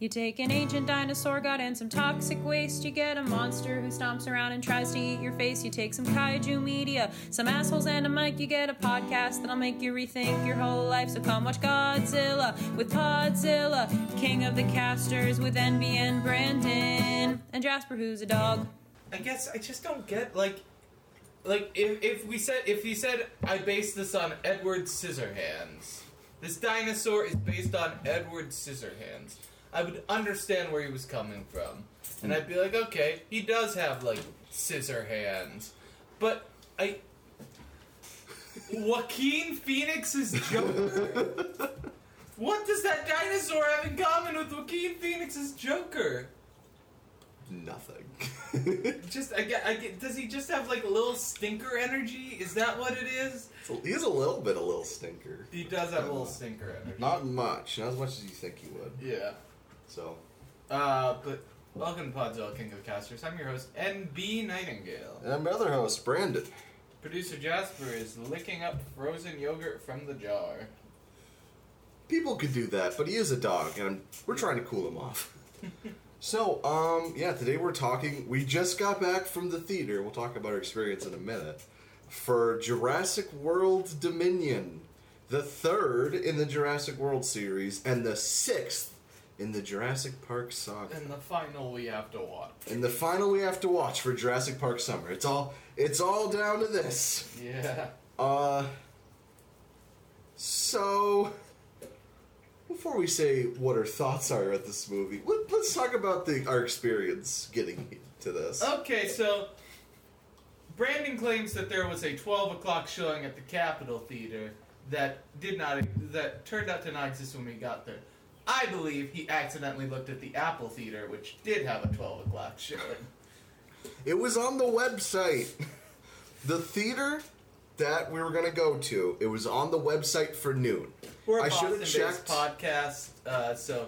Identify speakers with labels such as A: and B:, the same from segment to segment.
A: You take an ancient dinosaur god and some toxic waste. You get a monster who stomps around and tries to eat your face. You take some kaiju media, some assholes and a mic. You get a podcast that'll make you rethink your whole life. So come watch Godzilla with Podzilla, King of the Casters with Envy and Brandon, and Jasper, who's a dog.
B: I guess I just don't get like, like if if we said if he said I based this on Edward Scissorhands, this dinosaur is based on Edward Scissorhands. I would understand where he was coming from, and I'd be like, okay, he does have like scissor hands, but I. Joaquin Phoenix's Joker. what does that dinosaur have in common with Joaquin Phoenix's Joker?
C: Nothing.
B: Just I get, I get. Does he just have like a little stinker energy? Is that what it is?
C: So he's a little bit a little stinker.
B: He does have a little stinker energy.
C: Not much, not as much as you think he would.
B: Yeah.
C: So
B: Uh, but welcome to Podzilla King of Casters. I'm your host, NB Nightingale.
C: And my other host, Brandon.
B: Producer Jasper is licking up frozen yogurt from the jar.
C: People could do that, but he is a dog, and we're trying to cool him off. so, um, yeah, today we're talking. We just got back from the theater. We'll talk about our experience in a minute. For Jurassic World Dominion, the third in the Jurassic World series, and the sixth in the Jurassic Park saga.
B: And the final we have to watch.
C: And the final we have to watch for Jurassic Park Summer. It's all it's all down to this.
B: Yeah.
C: Uh so before we say what our thoughts are at this movie, let, us talk about the our experience getting to this.
B: Okay, so Brandon claims that there was a 12 o'clock showing at the Capitol Theater that did not that turned out to not exist when we got there. I believe he accidentally looked at the Apple Theater, which did have a 12 o'clock showing.
C: It was on the website. The theater that we were going to go to, it was on the website for noon.
B: We're a
C: I should have
B: Boston-based
C: checked.
B: podcast, uh, so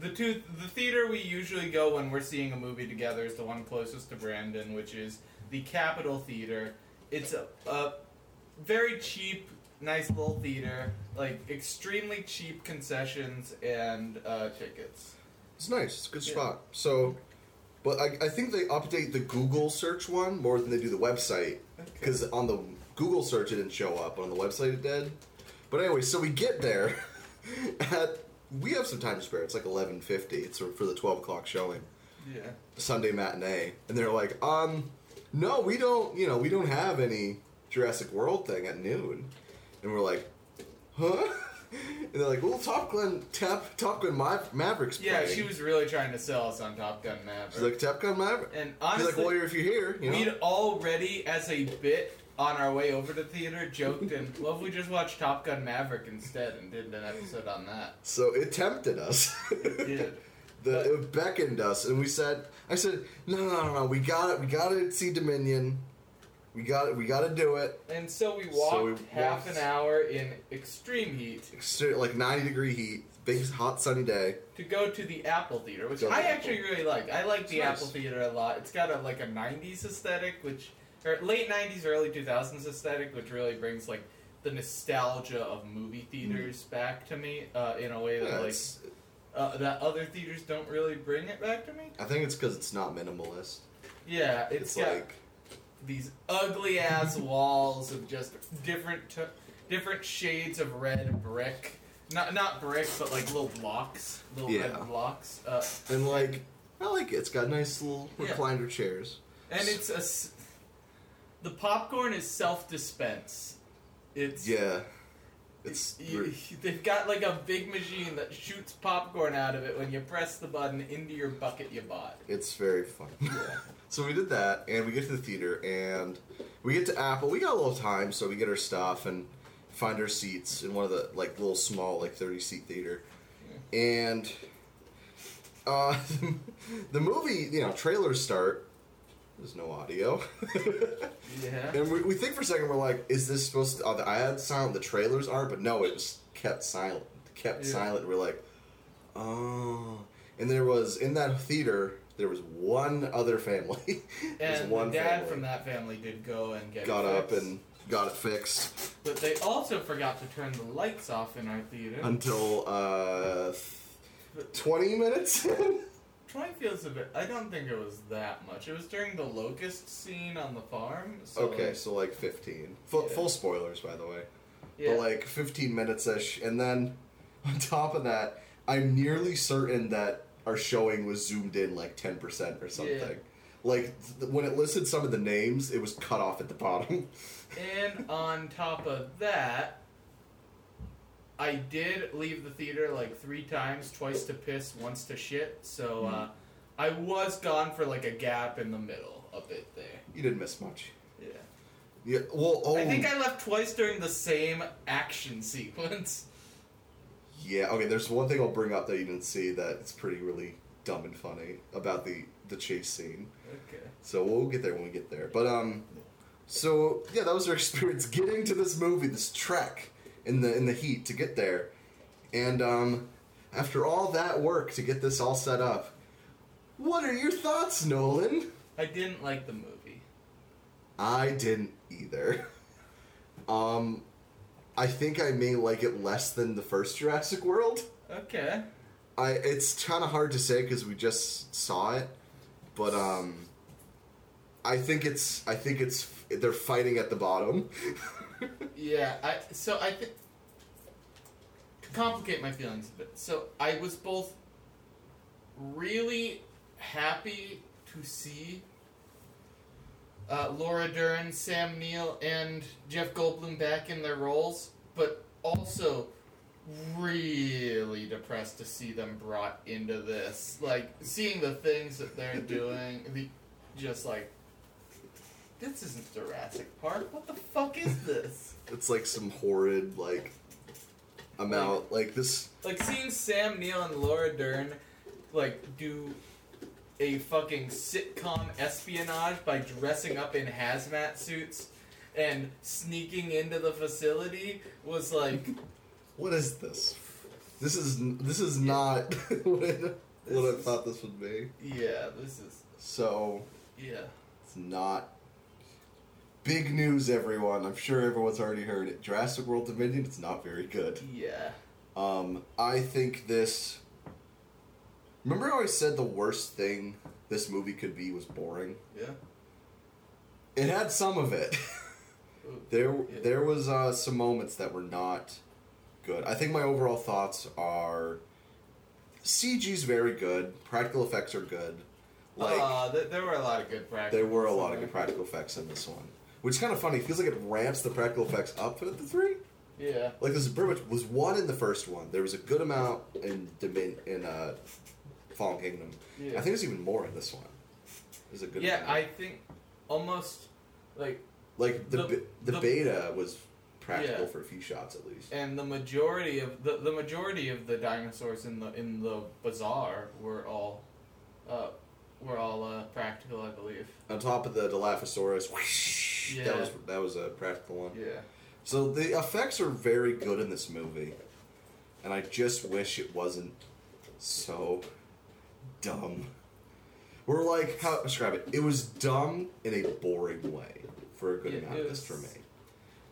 B: the two the theater we usually go when we're seeing a movie together is the one closest to Brandon, which is the Capitol Theater. It's a, a very cheap, nice little theater, like extremely cheap concessions and uh, tickets.
C: It's nice. It's a good spot. So, but I, I think they update the Google search one more than they do the website because on the Google search it didn't show up, but on the website it did. But anyway, so we get there at we have some time to spare. It's like eleven fifty. It's for the twelve o'clock showing,
B: Yeah.
C: Sunday matinee, and they're like, um, no, we don't. You know, we don't have any Jurassic World thing at noon, and we're like, huh. And they're like, "Well, Top Gun, Tap, Top Gun Ma- Mavericks."
B: Yeah,
C: playing."
B: she was really trying to sell us on Top Gun Maverick.
C: She's like, Top Gun Maverick.
B: and honestly,
C: like, well, if you're here, you know.
B: We'd already, as a bit on our way over to theater, joked and well, if we just watched Top Gun Maverick instead and did an episode on that.
C: So it tempted us.
B: It did.
C: the, it beckoned us, and we said, "I said, no, no, no, no, we got it. We got to see Dominion. We got it. We got to do it.
B: And so we walked
C: So we
B: half
C: walked-
B: an hour in extreme heat
C: Extre- Like 90 degree heat, big hot sunny day.
B: to go to the Apple Theater, which
C: Go to
B: I
C: the
B: actually really like. I like the
C: It's
B: Apple. Theater a lot. It's got a like a '90s aesthetic, which or late '90s, early 2000s aesthetic, which really brings like the nostalgia of movie theaters back to me uh, in a way that.
C: Yeah,
B: like
C: it's,
B: uh, that other theaters don't really bring it back to me.
C: I think it's because it's not minimalist.
B: Yeah,
C: It's,
B: it's got
C: like
B: these ugly ass walls of just different t- different shades of red brick. Not not brick, but like little blocks, little
C: Yeah.
B: red blocks. Uh,
C: and like I like it. It's got nice little
B: Yeah.
C: recliner chairs.
B: and it's a s- the popcorn is self dispense. It's
C: Yeah, it's
B: you, they've got like a big machine that shoots popcorn out of it when you press the button into your bucket you bought.
C: It's very fun. so we did that, and we get to the theater, and we get to Apple. We got a little time, so we get our stuff and find our seats in one of the like little small like thirty seat theater, and uh, the movie you know trailers start. There's no audio,
B: Yeah.
C: and we, we think for a second we're like, is this supposed to? I had sound. The trailers are, but no, it was kept silent. Kept
B: Yeah.
C: silent. We're like, oh, and there was in that theater there was one other family.
B: And
C: one
B: the dad
C: family.
B: from that family did go and get
C: got up and got it fixed
B: But they also forgot to turn the lights off in our theater.
C: until uh, 20 minutes in.
B: 20 feels a bit. I don't think it was that much. It was during the locust scene on the farm. So
C: Okay,
B: like,
C: so like 15. Full,
B: Yeah.
C: full spoilers, by the way.
B: yeah.
C: But like 15 minutes ish. And then on top of that, I'm nearly certain that our showing was zoomed in like 10% or something.
B: Yeah.
C: Like th- when it listed some of the names, it was cut off at the bottom.
B: And on top of that, I did leave the theater like three times, twice to piss, once to shit. So
C: Hmm.
B: uh, I was gone for like a gap in the middle a bit there.
C: you didn't miss much.
B: Yeah.
C: Yeah. Well, oh.
B: I think I left twice during the same action sequence.
C: Yeah, okay, there's one thing I'll bring up that you didn't see that it's pretty really dumb and funny about the the chase scene.
B: Okay.
C: So we'll get there when we get there. But um so yeah, that was our experience getting to this movie, this trek in the in the heat to get there. And um after all that work to get this all set up, what are your thoughts, Nolan?
B: I didn't like the movie.
C: I didn't either. Um I think I may like it less than the first Jurassic World.
B: Okay.
C: I it's kind of hard to say because we just saw it, but um, I think it's I think it's they're fighting at the bottom.
B: Yeah, I so I think to complicate my feelings a bit. So I was both really happy to see uh, Laura Dern, Sam Neill, and Jeff Goldblum back in their roles, but also really depressed to see them brought into this. Like seeing the things that they're doing, the just like this isn't Jurassic Park. What the fuck is this?
C: it's like some horrid like amount like this.
B: Like seeing Sam Neill and Laura Dern like do a fucking sitcom espionage by dressing up in hazmat suits and sneaking into the facility was like
C: What is this? This is this is not what I, what I thought this would be.
B: yeah, this is
C: So
B: yeah.
C: it's not big news, everyone. I'm sure everyone's already heard it. Jurassic World Dominion. It's not very good.
B: Yeah.
C: Um, I think this. Remember how I said the worst thing this movie could be was boring?
B: Yeah.
C: It had some of it. there, there was uh, some moments that were not good. I think my overall thoughts are CG's very good. Practical effects are good. Like
B: uh, th- there were a lot of good practice.
C: there were a lot of good practical effects in this one, which is kind of funny. It feels like it ramps the practical effects up at the three.
B: Yeah.
C: Like this there's pretty much was one in the first one. There was a good amount in in uh, Fallen Kingdom.
B: Yeah.
C: I think there's even more in this one. There's a good.
B: Yeah. I think almost like
C: like the
B: the-
C: the, the,
B: the-
C: beta was practical
B: Yeah.
C: for a few shots at least.
B: and the majority of the, the majority of the dinosaurs in the in the bazaar were all uh, were all uh, practical, I believe.
C: On top of the Dilophosaurus, whoosh, that was that was a practical one.
B: Yeah.
C: So the effects are very good in this movie, and I just wish it wasn't so dumb. We're like how describe it? It was dumb in a boring way for a good
B: Yeah,
C: amount of this for me.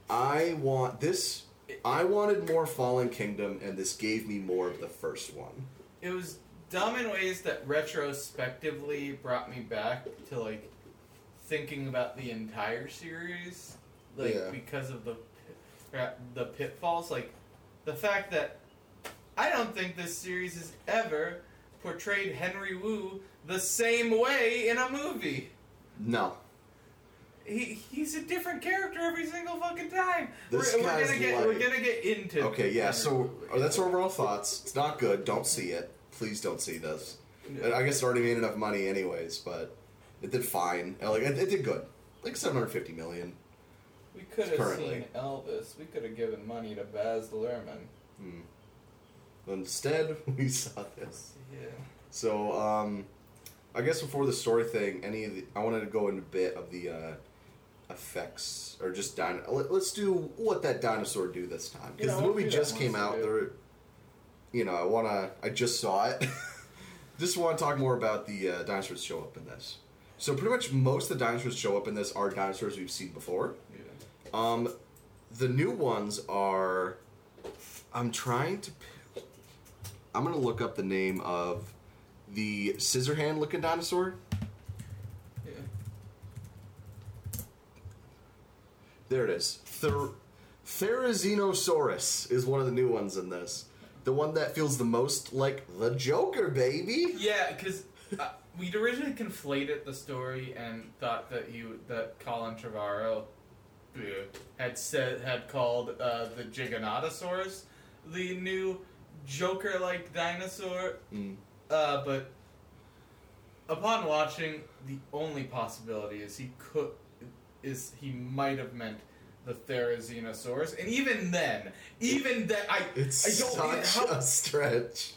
C: I want this. I wanted more Fallen Kingdom, and this gave me more of the first one.
B: It was dumb in ways that retrospectively brought me back to like thinking about the entire series, like
C: Yeah.
B: because of the uh, the pitfalls, like the fact that I don't think this series is ever portrayed Henry Wu the same way in a movie.
C: No,
B: He he's a different character every single fucking time.
C: This
B: we're, we're gonna get we're gonna get into
C: okay, yeah.
B: Henry
C: So
B: Wu.
C: oh, that's our overall thoughts. It's not good. Don't see it. Please don't see this. And I guess it already made enough money anyways, but it did fine. Like it, it did good, like seven hundred fifty million.
B: We could have seen Elvis. We could have given money to Baz Luhrmann.
C: Hmm. Instead, we saw this.
B: Yeah.
C: So, um, I guess before the story thing, any of the I wanted to go into a bit of the uh, effects or just din- let, Let's do what that dinosaur do this time because
B: Yeah,
C: the movie just came out. There, you know, I wanna. I just saw it. just want to talk more about the uh, dinosaurs show up in this. So pretty much most of the dinosaurs show up in this are dinosaurs we've seen before.
B: Yeah.
C: Um, the new ones are. I'm trying to. I'm gonna look up the name of the scissor hand looking dinosaur.
B: Yeah.
C: There it is. Ther- Therizinosaurus is one of the new ones in this. The one that feels the most like the Joker, baby.
B: Yeah, because uh, we'd originally conflated the story and thought that you that Colin Trevorrow uh, had said had called uh, the Giganotosaurus the new Joker-like dinosaur,
C: Mm.
B: uh, but upon watching, the only possibility is he could is he might have meant the Therizinosaurus, and even then, even then, I
C: It's
B: I don't
C: such
B: how,
C: a stretch.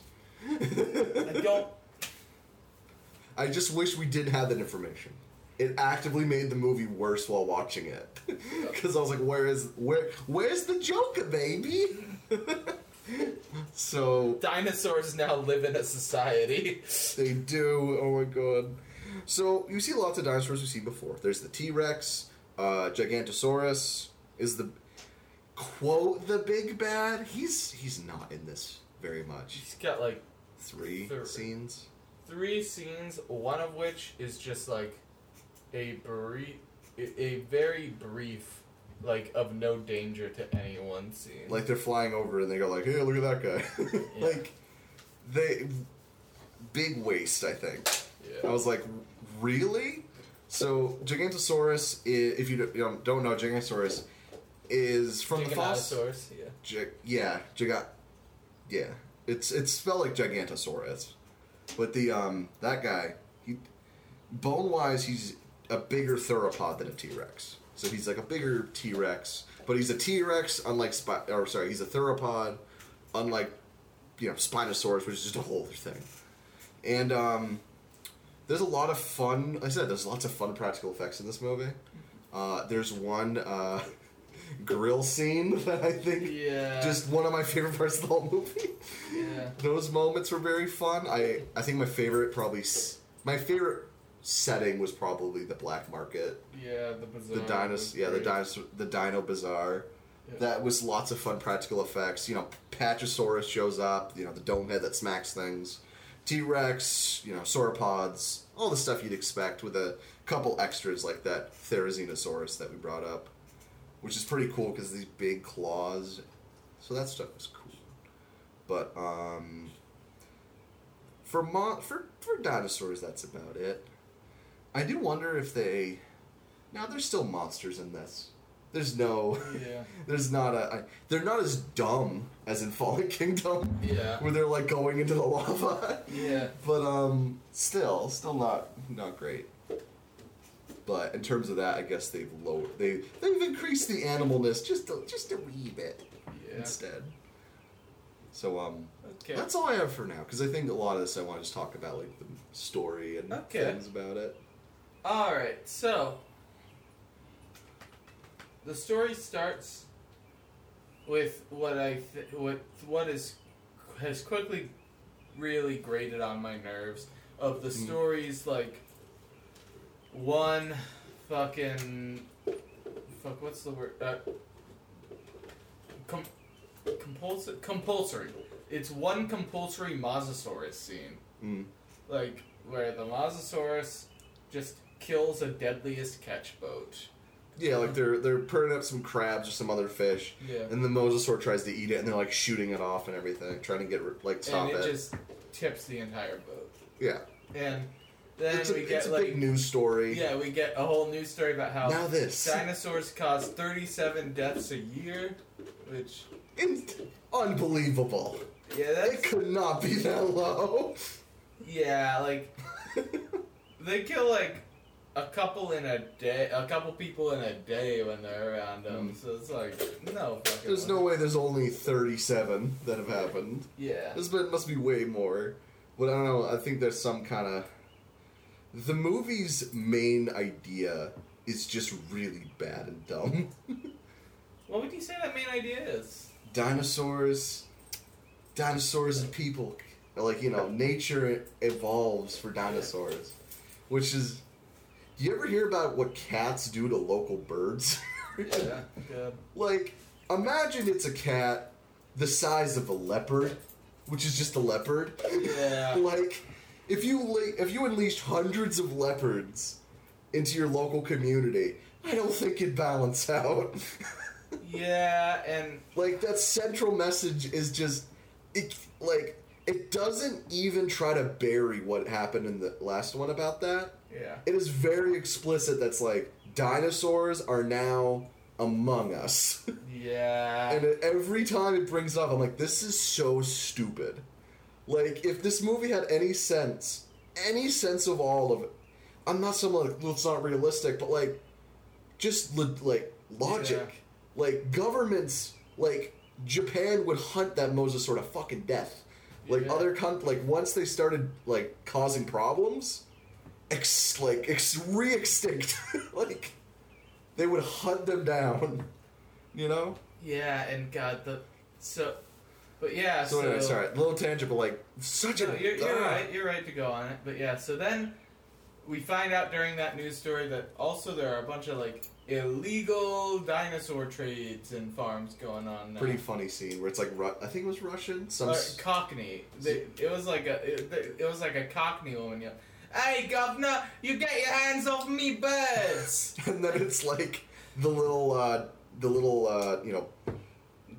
B: I don't
C: I just wish we did have that information. It actively made the movie worse while watching it, because I was like, "Where is where? Where's the Joker, baby?" so
B: dinosaurs now live in a society.
C: they do. Oh my god! So you see lots of dinosaurs we've seen before. There's the T Rex, uh, Gigantosaurus is the quote the big bad. He's he's not in this very much.
B: He's got like
C: Three scenes.
B: three scenes, one of which is just like a brief, a very brief, like of no danger to anyone scene.
C: Like they're flying over and they go like, "Hey, look at that guy!"
B: Yeah.
C: like they big waste. I think.
B: yeah.
C: I was like, really? So Gigantosaurus, if you don't, know, don't know, Gigantosaurus is from the Foss.
B: Giganotosaurus, yeah.
C: Gig, yeah, Giga, yeah. It's it's spelled like Gigantosaurus, but the um that guy, he bone wise, he's a bigger theropod than a T Rex. So he's like a bigger T Rex, but he's a T Rex, unlike Spi- or sorry, he's a theropod, unlike you know Spinosaurus, which is just a whole other thing. And um, there's a lot of fun. Like I said there's lots of fun practical effects in this movie. Uh, there's one uh, grill scene that I think
B: Yeah.
C: just one of my favorite parts of the whole movie.
B: Yeah.
C: Those moments were very fun. I I think my favorite probably my favorite setting was probably the black market,
B: Yeah, the bazaar.
C: the dinos,
B: was
C: yeah, the dinosaur, the Dino Bazaar.
B: Yeah.
C: That was lots of fun practical effects. You know, Patrosaurus shows up. You know, the dome head that smacks things. T Rex. You know, sauropods. All the stuff you'd expect with a couple extras like that Therizinosaurus that we brought up, which is pretty cool because these big claws. So that stuff was cool. But um, for mon- for for dinosaurs, that's about it. I do wonder if they. Now there's still monsters in this. There's no.
B: Yeah.
C: There's not a. I, they're not as dumb as in Fallen Kingdom,
B: Yeah.
C: where they're like going into the lava.
B: Yeah.
C: But um, still, still not not great. But in terms of that, I guess they've lowered they they've increased the animalness just a, just a wee bit
B: Yeah.
C: instead. So um,
B: Okay.
C: that's all I have for now because I think a lot of this I want to just talk about like the story and
B: Okay.
C: things about it.
B: All right, so the story starts with what I th- what what is has quickly really grated on my nerves of the
C: Mm.
B: stories like one fucking fuck what's the word uh, com- compulsory compulsory it's one compulsory mosasaurus scene
C: Mm.
B: like where the mosasaurus just kills a deadliest catch boat.
C: Yeah, like they're they're putting up some crabs or some other fish,
B: Yeah.
C: and the mosasaur tries to eat it, and they're like shooting it off and everything, trying to get like stop
B: and it,
C: it.
B: just tips the entire boat.
C: yeah,
B: And then
C: it's a,
B: we
C: it's a
B: like
C: big news story.
B: yeah, we get a whole news story about how
C: Now this.
B: dinosaurs cause 37 deaths a year, which
C: In- unbelievable.
B: yeah,
C: It could not be that low.
B: yeah, like they kill like a couple in a day, a couple people in a day when they're around them. So it's like no fucking.
C: Hmm. There's no way there's only 37 that have happened.
B: Yeah.
C: This bit must be way more. But I don't know, I think there's some kind of. The movie's main idea is just really bad and dumb.
B: What would you say that main idea is?
C: dinosaurs, dinosaurs and people. Like, you know, nature evolves for dinosaurs. Which is. Do you ever hear about what cats do to local birds?
B: Yeah. Good.
C: Like, imagine it's a cat the size of a leopard which is just a leopard.
B: Yeah.
C: like, if you if you unleashed hundreds of leopards into your local community, I don't think it'd balance out.
B: Yeah, and
C: like that central message is just it like it doesn't even try to bury what happened in the last one about that.
B: Yeah.
C: It is very explicit that's like dinosaurs are now among us.
B: Yeah.
C: and every time it brings it up, I'm like, this is so stupid. Like, if this movie had any sense, any sense of all of it, I'm not someone like, well, it's not realistic, but like, just lo- like logic. Like, governments, like, Japan would hunt that mosasaur to fucking death. Like,
B: Yeah.
C: other con- like, once they started, like, causing problems, ex- like, ex- re extinct. like, they would hunt them down. You know?
B: Yeah, and God, the so, but yeah.
C: So,
B: So,
C: anyway, sorry, a little tangent, but like such
B: No,
C: a.
B: you're, you're right. You're right to go on it. But yeah. So then we find out during that news story that also there are a bunch of like illegal dinosaur trades and farms going on. Now.
C: Pretty funny scene where it's like Ru- I think it was Russian. Some
B: Uh, Cockney. They, it was like a it, it was like a Cockney woman. Yeah. Hey, governor, you get your hands off me birds.
C: and then it's like the little uh the little uh you know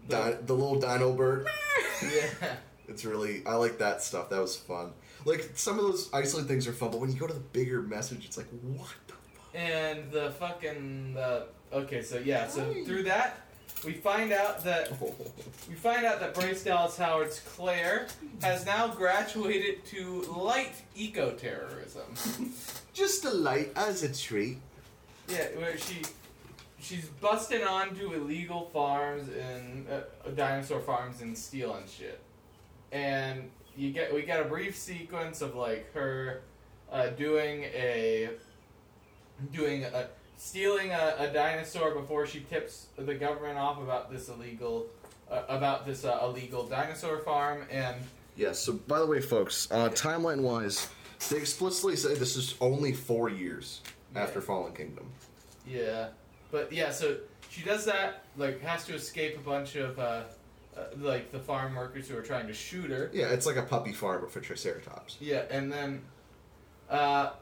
C: di- the little dino bird.
B: yeah.
C: It's really I like that stuff. That was fun. Like some of those isolated things are fun, but when you go to the bigger message, it's like what the fuck.
B: And the fucking uh, okay, so yeah, so through that we find out that we find out that Bryce Dallas Howard's Claire has now graduated to light eco-terrorism.
C: Just a light as a treat.
B: yeah, where she she's busting onto illegal farms and uh, dinosaur farms and stealing shit. And you get we get a brief sequence of like her uh, doing a doing a stealing a, a dinosaur before she tips the government off about this illegal uh, about this uh, illegal dinosaur farm and
C: Yes. So, by the way, folks, uh, timeline wise, they explicitly say this is only four years after Fallen Kingdom.
B: Yeah, but yeah, so she does that. Like, has to escape a bunch of uh, uh, like the farm workers who are trying to shoot her.
C: Yeah, it's like a puppy farm for Triceratops.
B: Yeah, and then, uh,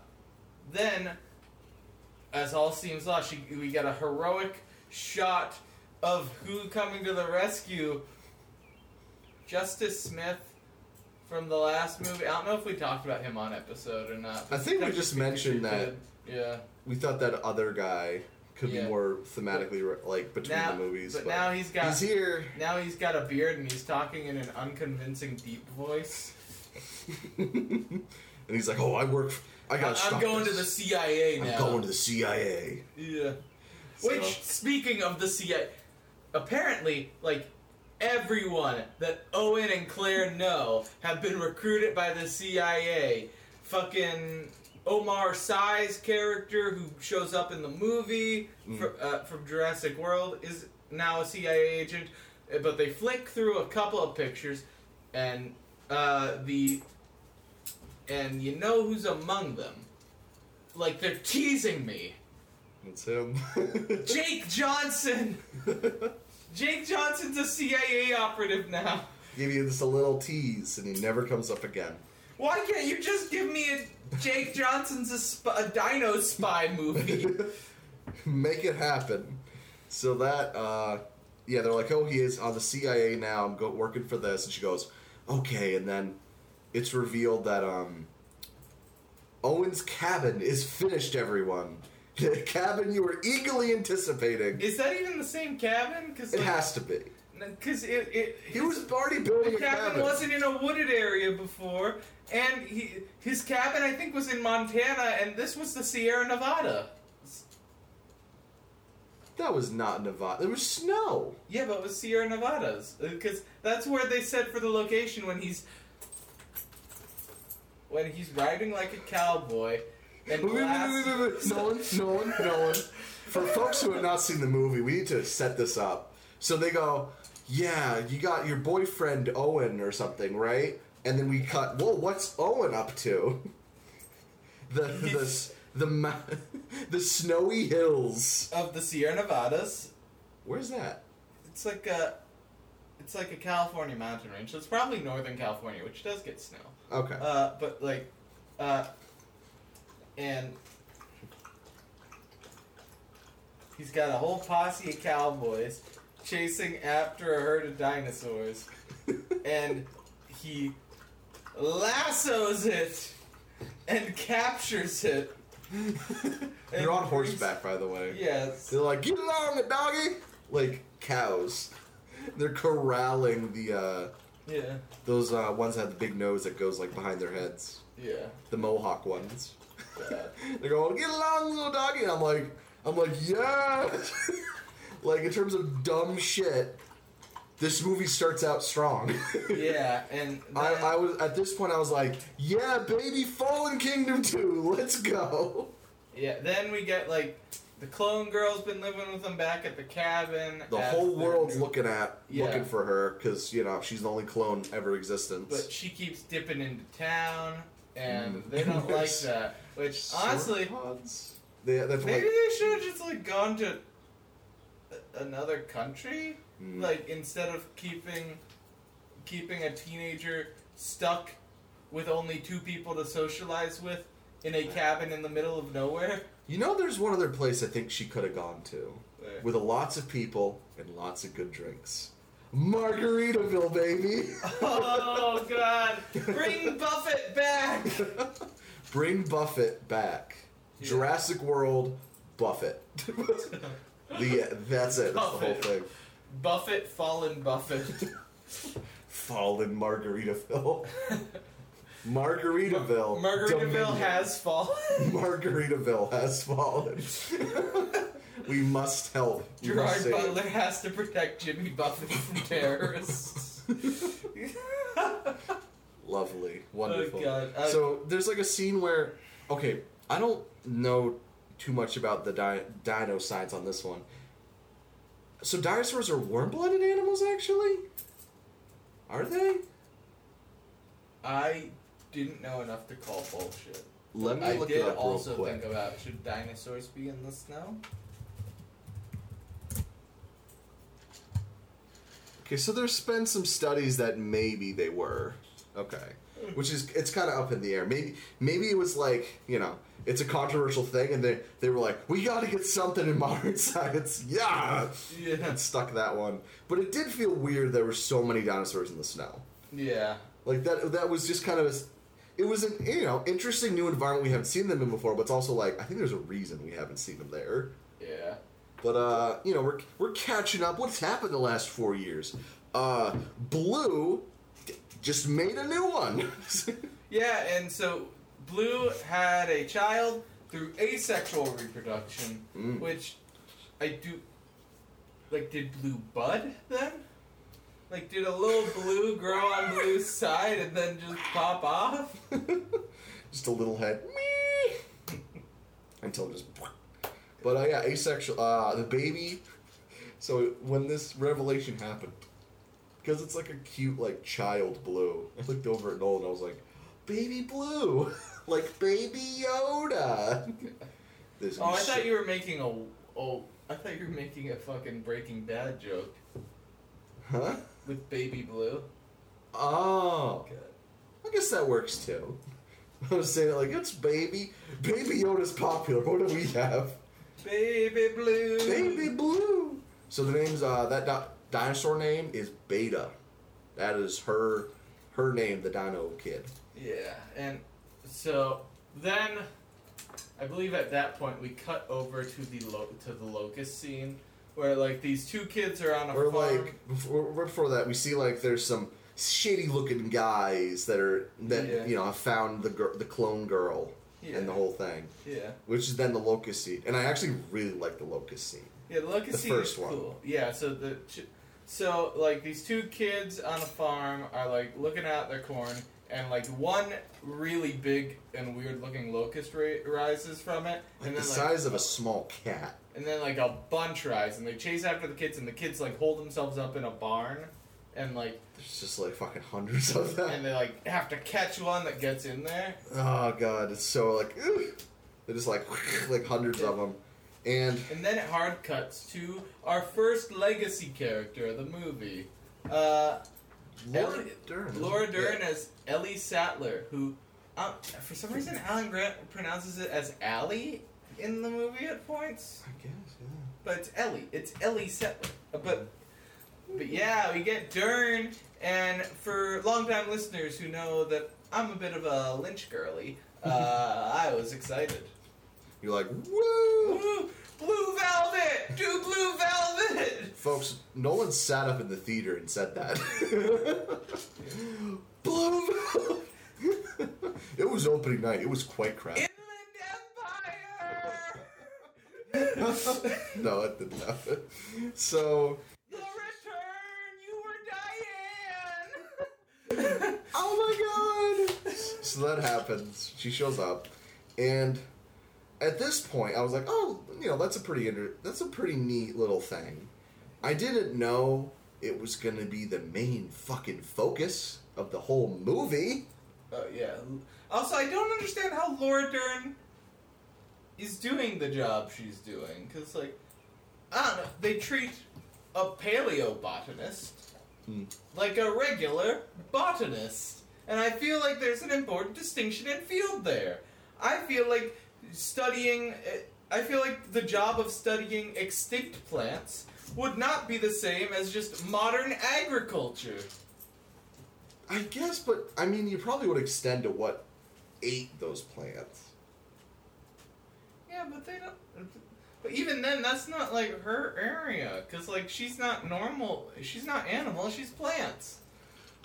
B: then, as all seems lost, she, we get a heroic shot of who coming to the rescue. Justice Smith from the last movie. I don't know if we talked about him on episode or not.
C: I think we just mentioned that.
B: Yeah.
C: We thought that other guy could
B: Yeah.
C: be more thematically like between
B: Now,
C: the movies.
B: but now he's got
C: he's here.
B: Now he's got a beard and he's talking in an unconvincing deep voice.
C: and he's like, "Oh, I work. f- I got.
B: I'm going to the. CIA now.
C: I'm going to the CIA."
B: Yeah.
C: So-
B: Which, speaking of the CIA, apparently, like everyone that Owen and Claire know have been recruited by the CIA. Fucking Omar Sy's character, who shows up in the movie
C: Mm.
B: fr- uh, from Jurassic World, is now a CIA agent. Uh, But they flick through a couple of pictures, and uh, the and you know who's among them. Like they're teasing me.
C: It's him.
B: Jake Johnson. Jake Johnson's a CIA operative now.
C: Give you just a little tease, and he never comes up again.
B: Why can't you just give me a Jake Johnson's a, sp- a Dino Spy movie?
C: Make it happen. So that, uh, yeah, they're like, oh, he is on the CIA now. I'm go- working for this, and she goes, okay. And then it's revealed that um, Owen's cabin is finished. Everyone, the cabin you were eagerly anticipating.
B: Is that even the same cabin? Cause
C: It
B: like,
C: has to be.
B: Because it, it
C: He was already building
B: the
C: a
B: cabin,
C: cabin.
B: wasn't in a wooded area before, and he his cabin I think was in Montana, and this was the Sierra Nevada.
C: That was not Nevada. There was snow.
B: Yeah, but it was Sierra Nevadas because that's where they said for the location when he's when he's riding like a cowboy and blasts-.
C: No one, no one, no one. For folks who have not seen the movie, we need to set this up. So they go, "Yeah, you got your boyfriend Owen or something, right?" And then we cut. Whoa, what's Owen up to? The the the ma- the snowy hills.
B: of the Sierra Nevadas.
C: Where's that?
B: It's like a it's like a California mountain range, so it's probably Northern California, which does get snow.
C: Okay.
B: Uh, but like, uh, and he's got a whole posse of cowboys chasing after a herd of dinosaurs, and he lassos it and captures it.
C: They're on horseback, by the way.
B: Yes.
C: They're like, get along, a doggy! Like cows. They're corralling the uh
B: Yeah.
C: those uh ones that have the big nose that goes like behind their heads.
B: Yeah.
C: The mohawk ones.
B: Yeah.
C: They're going, get along, little doggy. And I'm like, I'm like, yeah. like in terms of dumb shit, this movie starts out strong.
B: Yeah, and
C: I, I was at this point. I was like, "Yeah, baby, Fallen Kingdom 2, let's go."
B: yeah. Then we get like the clone girl's been living with them back at the cabin.
C: The whole
B: their
C: world's
B: new-
C: looking at,
B: Yeah.
C: looking for her because you know she's the only clone ever existent.
B: But she keeps dipping into town, and
C: Mm.
B: they don't like that. Which honestly,
C: Sauropods. they, that's
B: maybe
C: like,
B: they should have just like gone to a- another country,
C: Mm.
B: like instead of keeping keeping a teenager stuck with only two people to socialize with in a cabin in the middle of nowhere.
C: You know, there's one other place I think she could have gone to
B: Where-
C: with lots of people and lots of good drinks. Margaritaville, baby.
B: Oh God! Bring Buffett back.
C: Bring Buffett back.
B: Yeah.
C: Jurassic World, Buffett. the that's it. That's the whole
B: Buffett.
C: thing.
B: Buffett, fallen Buffett.
C: Fallen Margaritaville. Margaritaville.
B: Margaritaville
C: Dominion.
B: has fallen.
C: Margaritaville has fallen. we must help. We
B: Gerard
C: must save.
B: Butler has to protect Jimmy Buffett from terrorists.
C: Lovely, wonderful.
B: Oh. Uh,
C: so there's like a scene where, okay, I don't know too much about the di- dino science on this one. So dinosaurs are warm-blooded animals, actually. Are they?
B: I didn't know enough to call bullshit.
C: Let me
B: I
C: look
B: did
C: it up
B: also
C: real quick.
B: think about should dinosaurs be in the snow?
C: Okay, so there's been some studies that maybe they were. Okay. Which is it's kind of up in the air. Maybe maybe it was like, you know, it's a controversial thing and they they were like, "We got to get something in modern science." Yeah.
B: Yeah.
C: And stuck that one. But it did feel weird there were so many dinosaurs in the snow.
B: Yeah.
C: Like that that was just kind of a, it was an you know, interesting new environment we haven't seen them in before, but it's also like I think there's a reason we haven't seen them there.
B: Yeah.
C: But uh, you know, we're we're catching up. What's happened the last four years? Uh, Blue just made a new one.
B: Yeah, and so Blue had a child through asexual reproduction,
C: Mm.
B: which I do. Like, did Blue bud then? Like, did a little blue grow on Blue's side and then just pop off?
C: just a little head. Me! Until it just. But uh, yeah, asexual. Uh, the baby. So when this revelation happened, because it's like a cute like child blue, I looked over at Noel and I was like, "Baby blue, like baby Yoda." This
B: Oh, I
C: shit.
B: thought you were making a. Oh, I thought you were making a fucking Breaking Bad joke
C: Huh?
B: With Baby Blue.
C: Oh. I guess that works too. I was saying it like it's baby. Baby Yoda's popular. What do we have?
B: Baby Blue.
C: Baby Blue. So the name's uh that di- dinosaur name is Beta. That is her her name, the Dino Kid.
B: Yeah, and so then I believe at that point we cut over to the lo- to the locust scene where like these two kids are on a
C: Or
B: farm.
C: like before, before that, we see like there's some shady looking guys that are that
B: Yeah.
C: you know have found the gir- the clone girl
B: Yeah.
C: and the whole thing,
B: yeah,
C: which is then the locust scene. And I actually really like the locust scene.
B: yeah, the locust
C: The
B: scene
C: first
B: is
C: one.
B: cool. Yeah, so the so like these two kids on a farm are like looking at their corn. And like one really big and weird looking locust ra- rises from it,
C: Like
B: and
C: the
B: then
C: size of a small cat.
B: and then like a bunch rise, and they chase after the kids, and the kids like hold themselves up in a barn, and like
C: There's just like fucking hundreds of them.
B: and they like have to catch one that gets in there.
C: Oh god, it's so like ugh. they're just like like hundreds of them, and
B: And then it hard cuts to our first legacy character of the movie, Uh,
C: Laura
B: Ellie-
C: Dern.
B: Laura Dern
C: Yeah.
B: as Ellie Sattler, who, um, for some reason, Alan Grant pronounces it as Allie in the movie at points,
C: I guess, yeah.
B: but it's Ellie. It's Ellie Sattler. Uh, But, but yeah, we get Dern, and for longtime listeners who know that I'm a bit of a Lynch girly, uh, I was excited.
C: You're like, woo!
B: Blue, blue velvet, do blue velvet.
C: Folks, Nolan sat up in the theater and said that. Blue It was opening night. It was quite crowded.
B: Inland Empire.
C: no, it didn't happen. So,
B: return, you were Diane.
C: oh my god! So that happens. She shows up, and at this point, I was like, oh, you know, that's a pretty inter- that's a pretty neat little thing. I didn't know it was gonna be the main fucking focus of the whole movie.
B: Oh yeah. Also, I don't understand how Laura Dern is doing the job she's doing. Cause like, I don't know. They treat a paleobotanist
C: Hmm.
B: like a regular botanist, and I feel like there's an important distinction in field there. I feel like studying. eh, I feel like the job of studying extinct plants would not be the same as just modern agriculture.
C: I guess, but I mean, you probably would extend to what ate those plants.
B: Yeah, but they don't. But even then, that's not like her area, cause like she's not normal. She's not animal. She's plants.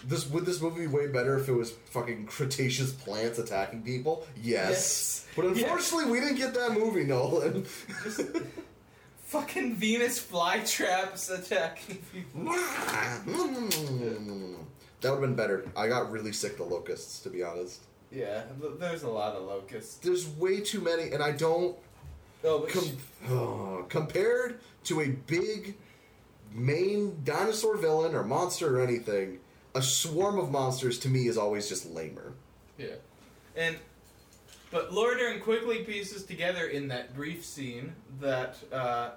C: This would this movie be way better if it was fucking Cretaceous plants attacking people? Yes.
B: Yes.
C: But unfortunately, we didn't get that movie, Nolan.
B: Fucking Venus flytraps attacking people.
C: that would have been better. I got really sick of locusts, to be honest.
B: Yeah, there's a lot of locusts.
C: There's way too many, and I don't.
B: Oh, but
C: Com- oh, compared to a big main dinosaur villain or monster or anything, a swarm of monsters to me is always just lamer.
B: yeah, and but Laura Dern quickly pieces together in that brief scene that uh,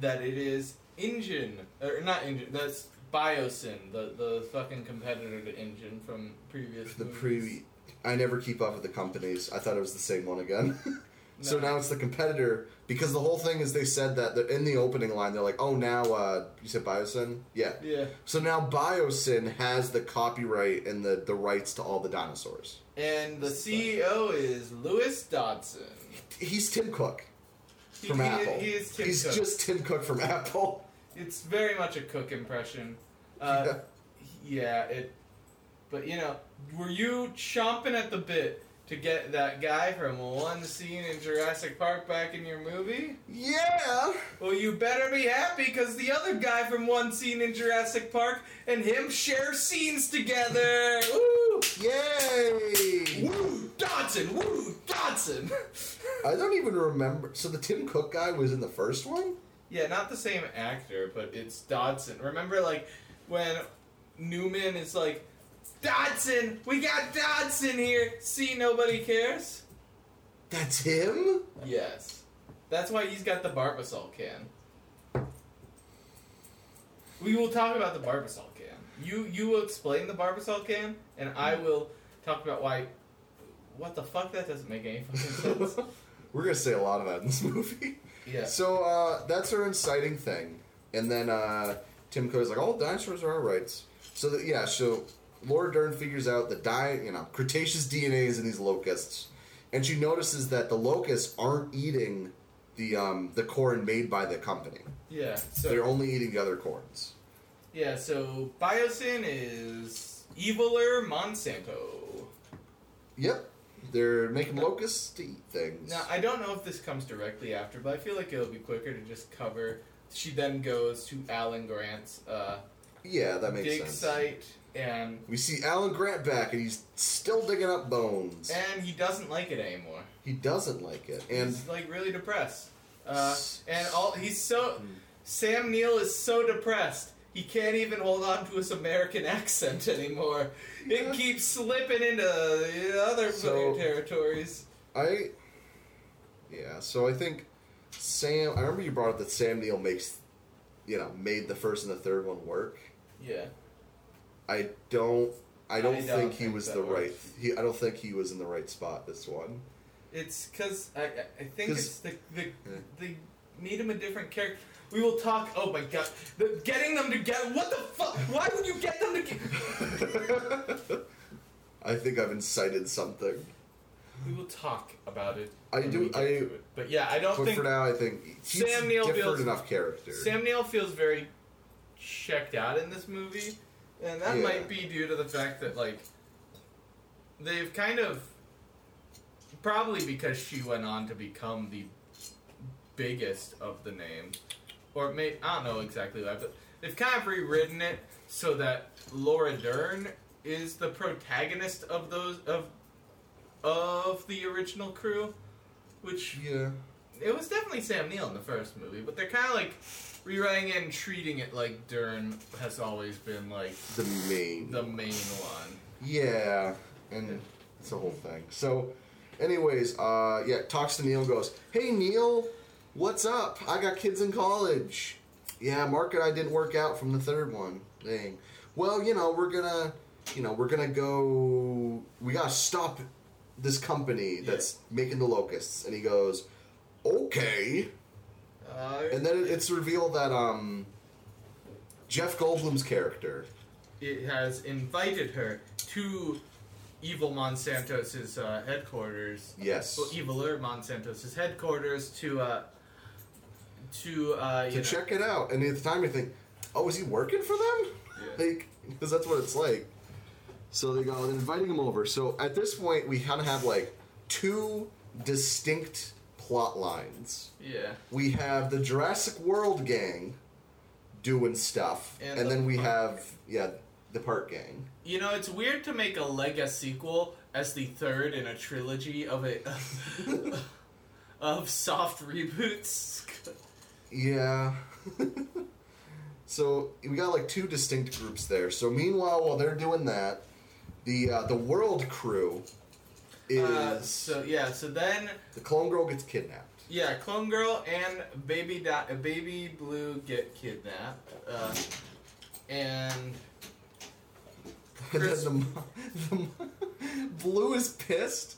B: that it is InGen or not InGen. That's Biosyn, the the fucking competitor to InGen from previous.
C: The
B: movies.
C: pre, I never keep up with the companies. I thought it was the same one again. so
B: No.
C: now it's the competitor because the whole thing is they said that they're in the opening line they're like, oh now uh, you said Biosyn, yeah.
B: Yeah,
C: So now Biosyn has the copyright and the the rights to all the dinosaurs.
B: and the CEO is Lewis Dodgson.
C: He's Tim Cook from
B: he-
C: Apple.
B: He is Tim
C: He's
B: Cook.
C: just Tim Cook from Apple.
B: It's very much a Cook impression. Uh, yeah, it. But you know, were you chomping at the bit to get that guy from one scene in Jurassic Park back in your movie?
C: Yeah.
B: Well, you better be happy because the other guy from one scene in Jurassic Park and him share scenes together. Woo!
C: Yay!
B: Woo! Dodgson! Woo! Dodgson!
C: I don't even remember. So the Tim Cook guy was in the first one.
B: Yeah, not the same actor, but it's Dodgson. Remember, like, when Newman is like, Dodgson! We got Dodgson here! See, nobody cares?
C: That's him.
B: Yes. That's why he's got the Barbasol can. We will talk about the Barbasol can. You you will explain the Barbasol can, and I hmm. will talk about why. What the fuck? That doesn't make any fucking sense.
C: We're gonna say a lot of that in this movie.
B: Yeah.
C: So uh, that's her inciting thing, and then uh, Tim Cook's like, "All dinosaurs are our rights." So that yeah, so Laura Dern figures out the di- you know Cretaceous DNA is in these locusts, and she notices that the locusts aren't eating the um, the corn made by the company.
B: Yeah. So
C: They're only eating the other corns.
B: Yeah, so Biosyn is eviler Monsanto.
C: Yep, they're making locusts to eat things.
B: Now, I don't know if this comes directly after, but I feel like it'll be quicker to just cover. She then goes to Alan Grant's uh,
C: yeah, that makes
B: dig
C: sense.
B: site, and
C: We see Alan Grant back, and he's still digging up bones.
B: and he doesn't like it anymore.
C: He doesn't like it, and
B: he's like really depressed. Uh, and all he's so Sam Neill is so depressed. He can't even hold on to his American accent anymore. It keeps slipping into other
C: So-
B: territories.
C: I, yeah. So I think Sam. I remember you brought up that Sam Neill makes, you know, made the first and the third one work.
B: Yeah.
C: I don't. I don't
B: I don't
C: think he was the right. He. I don't think he was in the right spot. This one.
B: It's because I, I think it's the, the they made him a different character. We will talk. Oh my god, the, getting them together. What the fuck? Why would you get them together?
C: I think I've incited something.
B: We will talk about it.
C: I do- I-
B: it. But yeah, I don't
C: But
B: think
C: for now, I think
B: Sam Neill
C: different
B: feels-
C: enough character.
B: Sam Neill feels very checked out in this movie, and that
C: Yeah.
B: might be due to the fact that like they've kind of probably because she went on to become the biggest of the names, or may I don't know exactly why, but they've kind of rewritten it so that Laura Dern is the protagonist of those of of the original crew, which
C: yeah.
B: it was definitely Sam Neill in the first movie, but they're kind of like rewriting it and treating it like Dern has always been like
C: The main.
B: the main one.
C: Yeah, and it's the whole thing. So, anyways, uh, yeah, talks to Neil. Goes, hey Neil, what's up? I got kids in college. Yeah, Mark and I didn't work out from the third one. Dang. Well, you know, we're gonna, you know, we're gonna go. We gotta stop this company that's making the locusts. And he goes, okay.
B: Uh,
C: And then it- it's revealed that um, Jeff Goldblum's character.
B: it has invited her to Evil Monsantos' uh, headquarters.
C: Yes.
B: Well, Eviler Monsantos' headquarters to uh, to uh,
C: to
B: know,
C: check it out. And at the time, you think, "Oh, is he working for them?"
B: Yeah.
C: Like, because that's what it's like. So they go, inviting him over. So at this point, we kind of have like two distinct plot lines.
B: Yeah.
C: We have the Jurassic World gang doing stuff,
B: And
C: and,
B: the
C: then we have yeah the Park gang.
B: You know, it's weird to make a legacy sequel as the third in a trilogy of a of soft reboots.
C: Yeah. so we got like two distinct groups there. So meanwhile, while they're doing that, the uh, the World crew is
B: Uh, so yeah, so then
C: the clone girl gets kidnapped.
B: yeah, Clone Girl and Baby da- Baby Blue get kidnapped, uh, and
C: And
B: Chris-
C: then the, the Blue is pissed,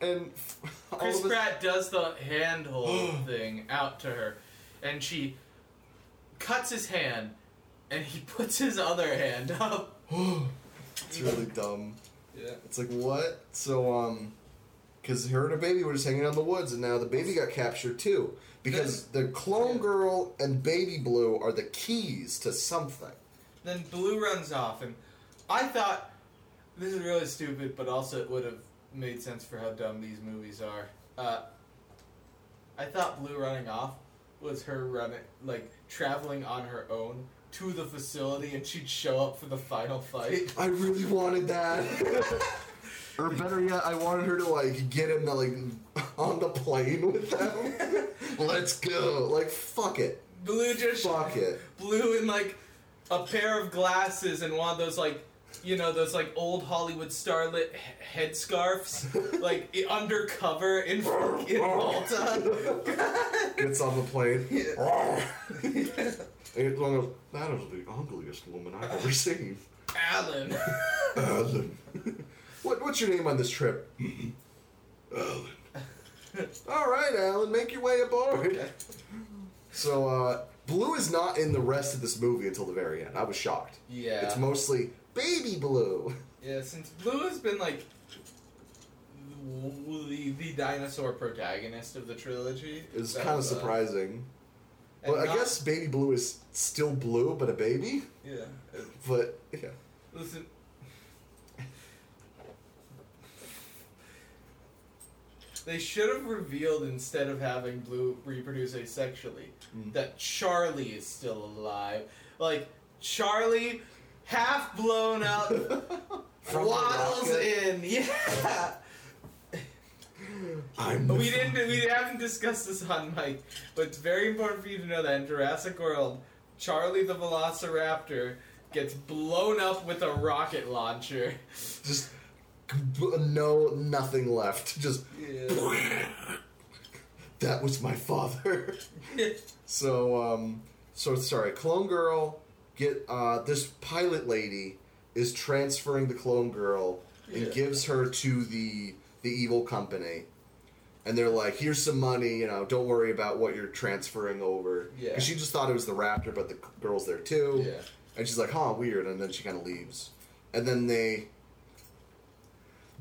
C: and
B: Chris Pratt does the handhold thing out to her, and she cuts his hand, and he puts his other hand up.
C: it's really dumb.
B: Yeah.
C: It's like what? So um, because her and her baby were just hanging out in the woods, and now the baby got captured too. Because the clone
B: Yeah.
C: girl and baby blue are the keys to something.
B: Then Blue runs off, and I thought this is really stupid, but also it would have made sense for how dumb these movies are. Uh, I thought Blue running off was her running, like traveling on her own to the facility, and she'd show up for the final fight.
C: I really wanted that. or better yet, I wanted her to like get in the like on the plane with them. Let's go. Like fuck it.
B: Blue just
C: Fuck it.
B: Blue in like a pair of glasses and one of those like. You know those like old Hollywood starlet he- headscarves, like undercover in fucking Malta.
C: Gets on the plane.
B: Yeah.
C: It's one of that is the ugliest woman I've ever seen.
B: Alan.
C: Alan. what, what's your name on this trip? Alan. All right, Alan, make your way aboard. So, uh, Blue is not in the rest of this movie until the very end. I was shocked.
B: Yeah.
C: It's mostly Baby Blue.
B: yeah, since Blue has been like the, the dinosaur protagonist of the trilogy.
C: It's kind of
B: uh,
C: surprising. Well, I
B: not-
C: guess Baby Blue is still blue, but a baby.
B: Yeah.
C: But yeah,
B: Listen. They should have revealed instead of having Blue reproduce asexually
C: Mm.
B: that Charlie is still alive. Like Charlie, half blown up, waddles in. Yeah.
C: I'm.
B: We didn't. We haven't discussed this on mic, but it's very important for you to know that in Jurassic World, Charlie the Velociraptor gets blown up with a rocket launcher.
C: Just b- no, nothing left. Just
B: Yeah.
C: that was my father. so um, so sorry, Clone Girl get uh, this pilot lady is transferring the clone girl and
B: Yeah.
C: gives her to the the evil company. And they're like, "Here's some money, you know. Don't worry about what you're transferring over."
B: Yeah.
C: she just thought it was the Raptor, but the girl's there too.
B: Yeah.
C: And she's like, "Huh, weird." And then she kind of leaves. And then they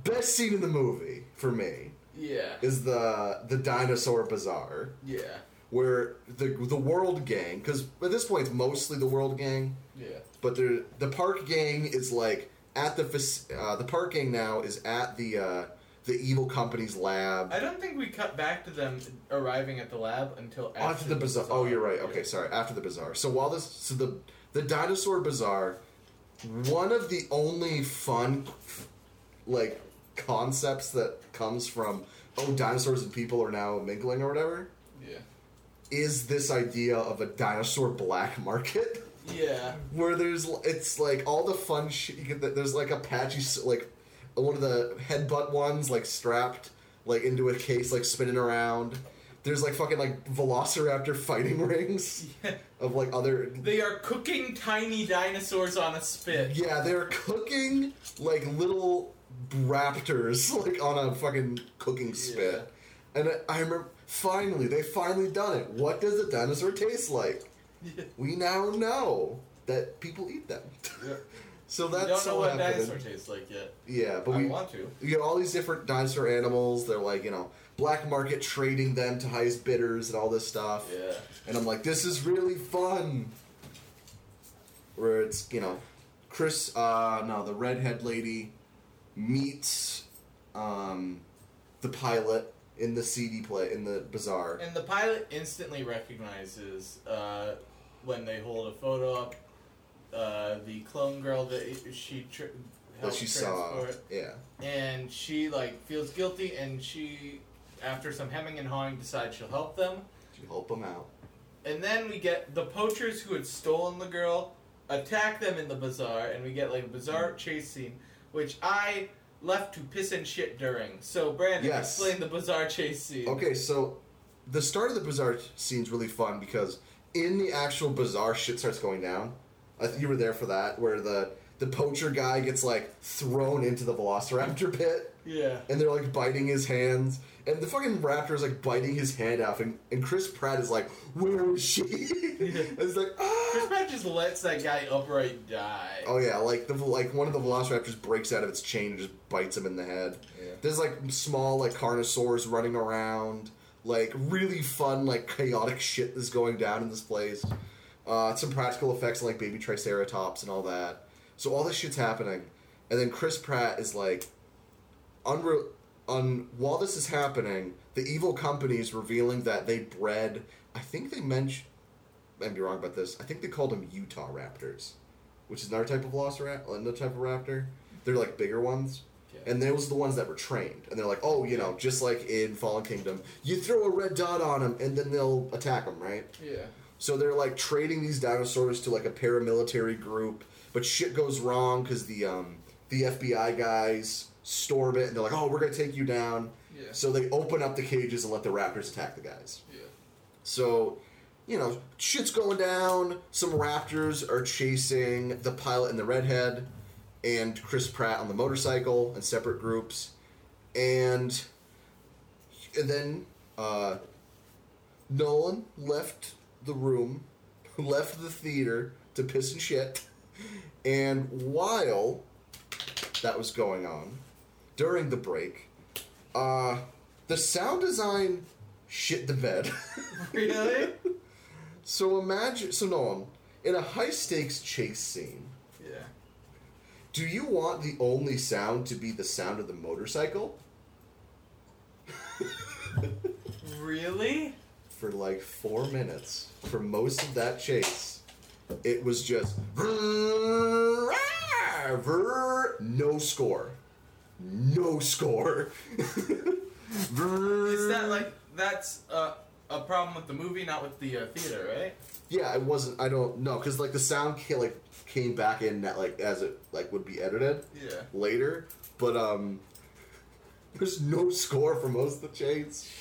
C: best scene in the movie for me
B: Yeah.
C: is the the dinosaur bazaar
B: Yeah.
C: Where the the world gang because at this point it's mostly the world gang
B: Yeah.
C: but the the park gang is like at the uh, the park gang now is at the uh, the evil company's lab
B: I don't think we cut back to them arriving at the lab until after,
C: after the bazaar. Oh, you're right. Okay, sorry. After the bazaar. So while this, so the the dinosaur bazaar, one of the only fun, like concepts that comes from oh dinosaurs and people are now mingling or whatever
B: Yeah.
C: Is this idea of a dinosaur black market
B: Yeah.
C: where there's it's like all the fun shit you get. There's like Apache s- like one of the headbutt ones like strapped like into a case like spinning around. There's like fucking like Velociraptor fighting rings
B: Yeah.
C: of like other.
B: They are cooking tiny dinosaurs on a spit.
C: Yeah, they're cooking like little raptors like on a fucking cooking spit. And I- I remember finally they finally done it. What does a dinosaur taste like?
B: Yeah.
C: We now know that people eat them.
B: Yeah.
C: So
B: We
C: that's
B: don't know what
C: happening.
B: dinosaur tastes like yet.
C: Yeah, but
B: I
C: we
B: want to.
C: you get all these different dinosaur animals. They're like you know black market trading them to highest bidders and all this stuff.
B: Yeah.
C: And I'm like, this is really fun. Where it's you know, Chris, uh, no, the redhead lady meets um, the pilot in the CD play in the bazaar.
B: And the pilot instantly recognizes uh, when they hold a photo up uh, the clone girl that she tr-
C: that
B: helped
C: she saw.
B: transport.
C: Yeah.
B: and she like feels guilty and she after some hemming and hawing decides she'll help them
C: To help them out.
B: and then we get the poachers who had stolen the girl attack them in the bazaar and we get like a bizarre chase scene which i left to piss and shit during so brandon
C: Yes.
B: explain the bizarre chase scene
C: Okay, so the start of the bazaar scene's really fun because in the actual bazaar, shit starts going down. I think you were there for that, where the the poacher guy gets like thrown into the Velociraptor pit,
B: yeah
C: and they're like biting his hands, and the fucking raptor is like biting his hand off, and, and Chris Pratt is like, "Where is she?" and it's like,
B: Chris
C: ah.
B: Pratt just lets that guy upright die.
C: Oh yeah, like the like one of the Velociraptors breaks out of its chain and just bites him in the head.
B: Yeah.
C: There's like small like carnosaurs running around, like really fun like chaotic shit is going down in this place. Uh, some practical effects like baby triceratops and all that. So all this shit's happening, and then Chris Pratt is like, unre- on while this is happening, the evil company is revealing that they bred. I think they mentioned. I might be wrong about this. I think they called them Utah Raptors, which is another type of velociraptor, another type of raptor. They're like bigger ones.
B: Okay.
C: And those are the ones that were trained. And they're like, oh, you know, just like in Fallen Kingdom, you throw a red dot on them and then they'll attack them, right?
B: yeah.
C: So they're like trading these dinosaurs to like a paramilitary group, but shit goes wrong because the um, the FBI guys storm it and they're like, oh, we're gonna take you down.
B: Yeah.
C: So they open up the cages and let the raptors attack the guys.
B: Yeah.
C: So, you know, shit's going down. Some raptors are chasing the pilot and the redhead, and Chris Pratt on the motorcycle in separate groups, and and then uh, Nolan left the room, left the theater to piss and shit, and while that was going on, during the break, uh, the sound design shit the bed.
B: Really?
C: So imagine, so Nolan, in a high stakes chase scene,
B: yeah.
C: do you want the only sound to be the sound of the motorcycle
B: Really?
C: for like four minutes? For most of that chase, it was just no score, no score.
B: Is that like that's uh, a problem with the movie, not with the uh, theater, right?
C: Yeah, it wasn't. I don't know because like the sound ca- like came back in that like as it like would be edited.
B: Yeah.
C: later, but um, there's no score for most of the chase.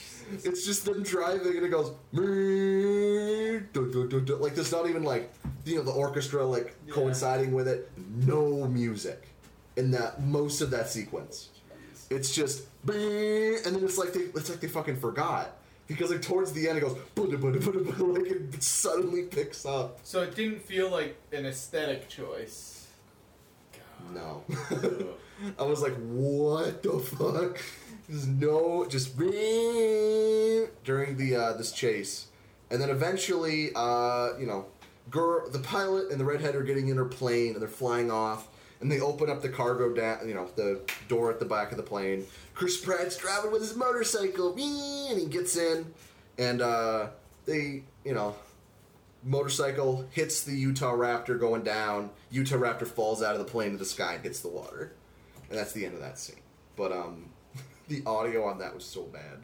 C: It's just them driving and it goes "Meh," dun, dun, dun, dun." like there's not even like you know the orchestra like
B: Yeah.
C: coinciding with it. No music in that most of that sequence. It's just and then it's like they it's like they fucking forgot because like towards the end it goes like it suddenly picks up.
B: So it didn't feel like an aesthetic choice.
C: No. I was like, what the fuck? There's no just during the uh, this chase, and then eventually, uh, you know, girl, the pilot and the redhead are getting in her plane and they're flying off, and they open up the cargo down, you know, the door at the back of the plane. Chris Pratt's driving with his motorcycle, and he gets in, and uh, they, you know, motorcycle hits the Utah Raptor going down. Utah Raptor falls out of the plane to the sky and hits the water, and that's the end of that scene. But um, the audio on that was so bad.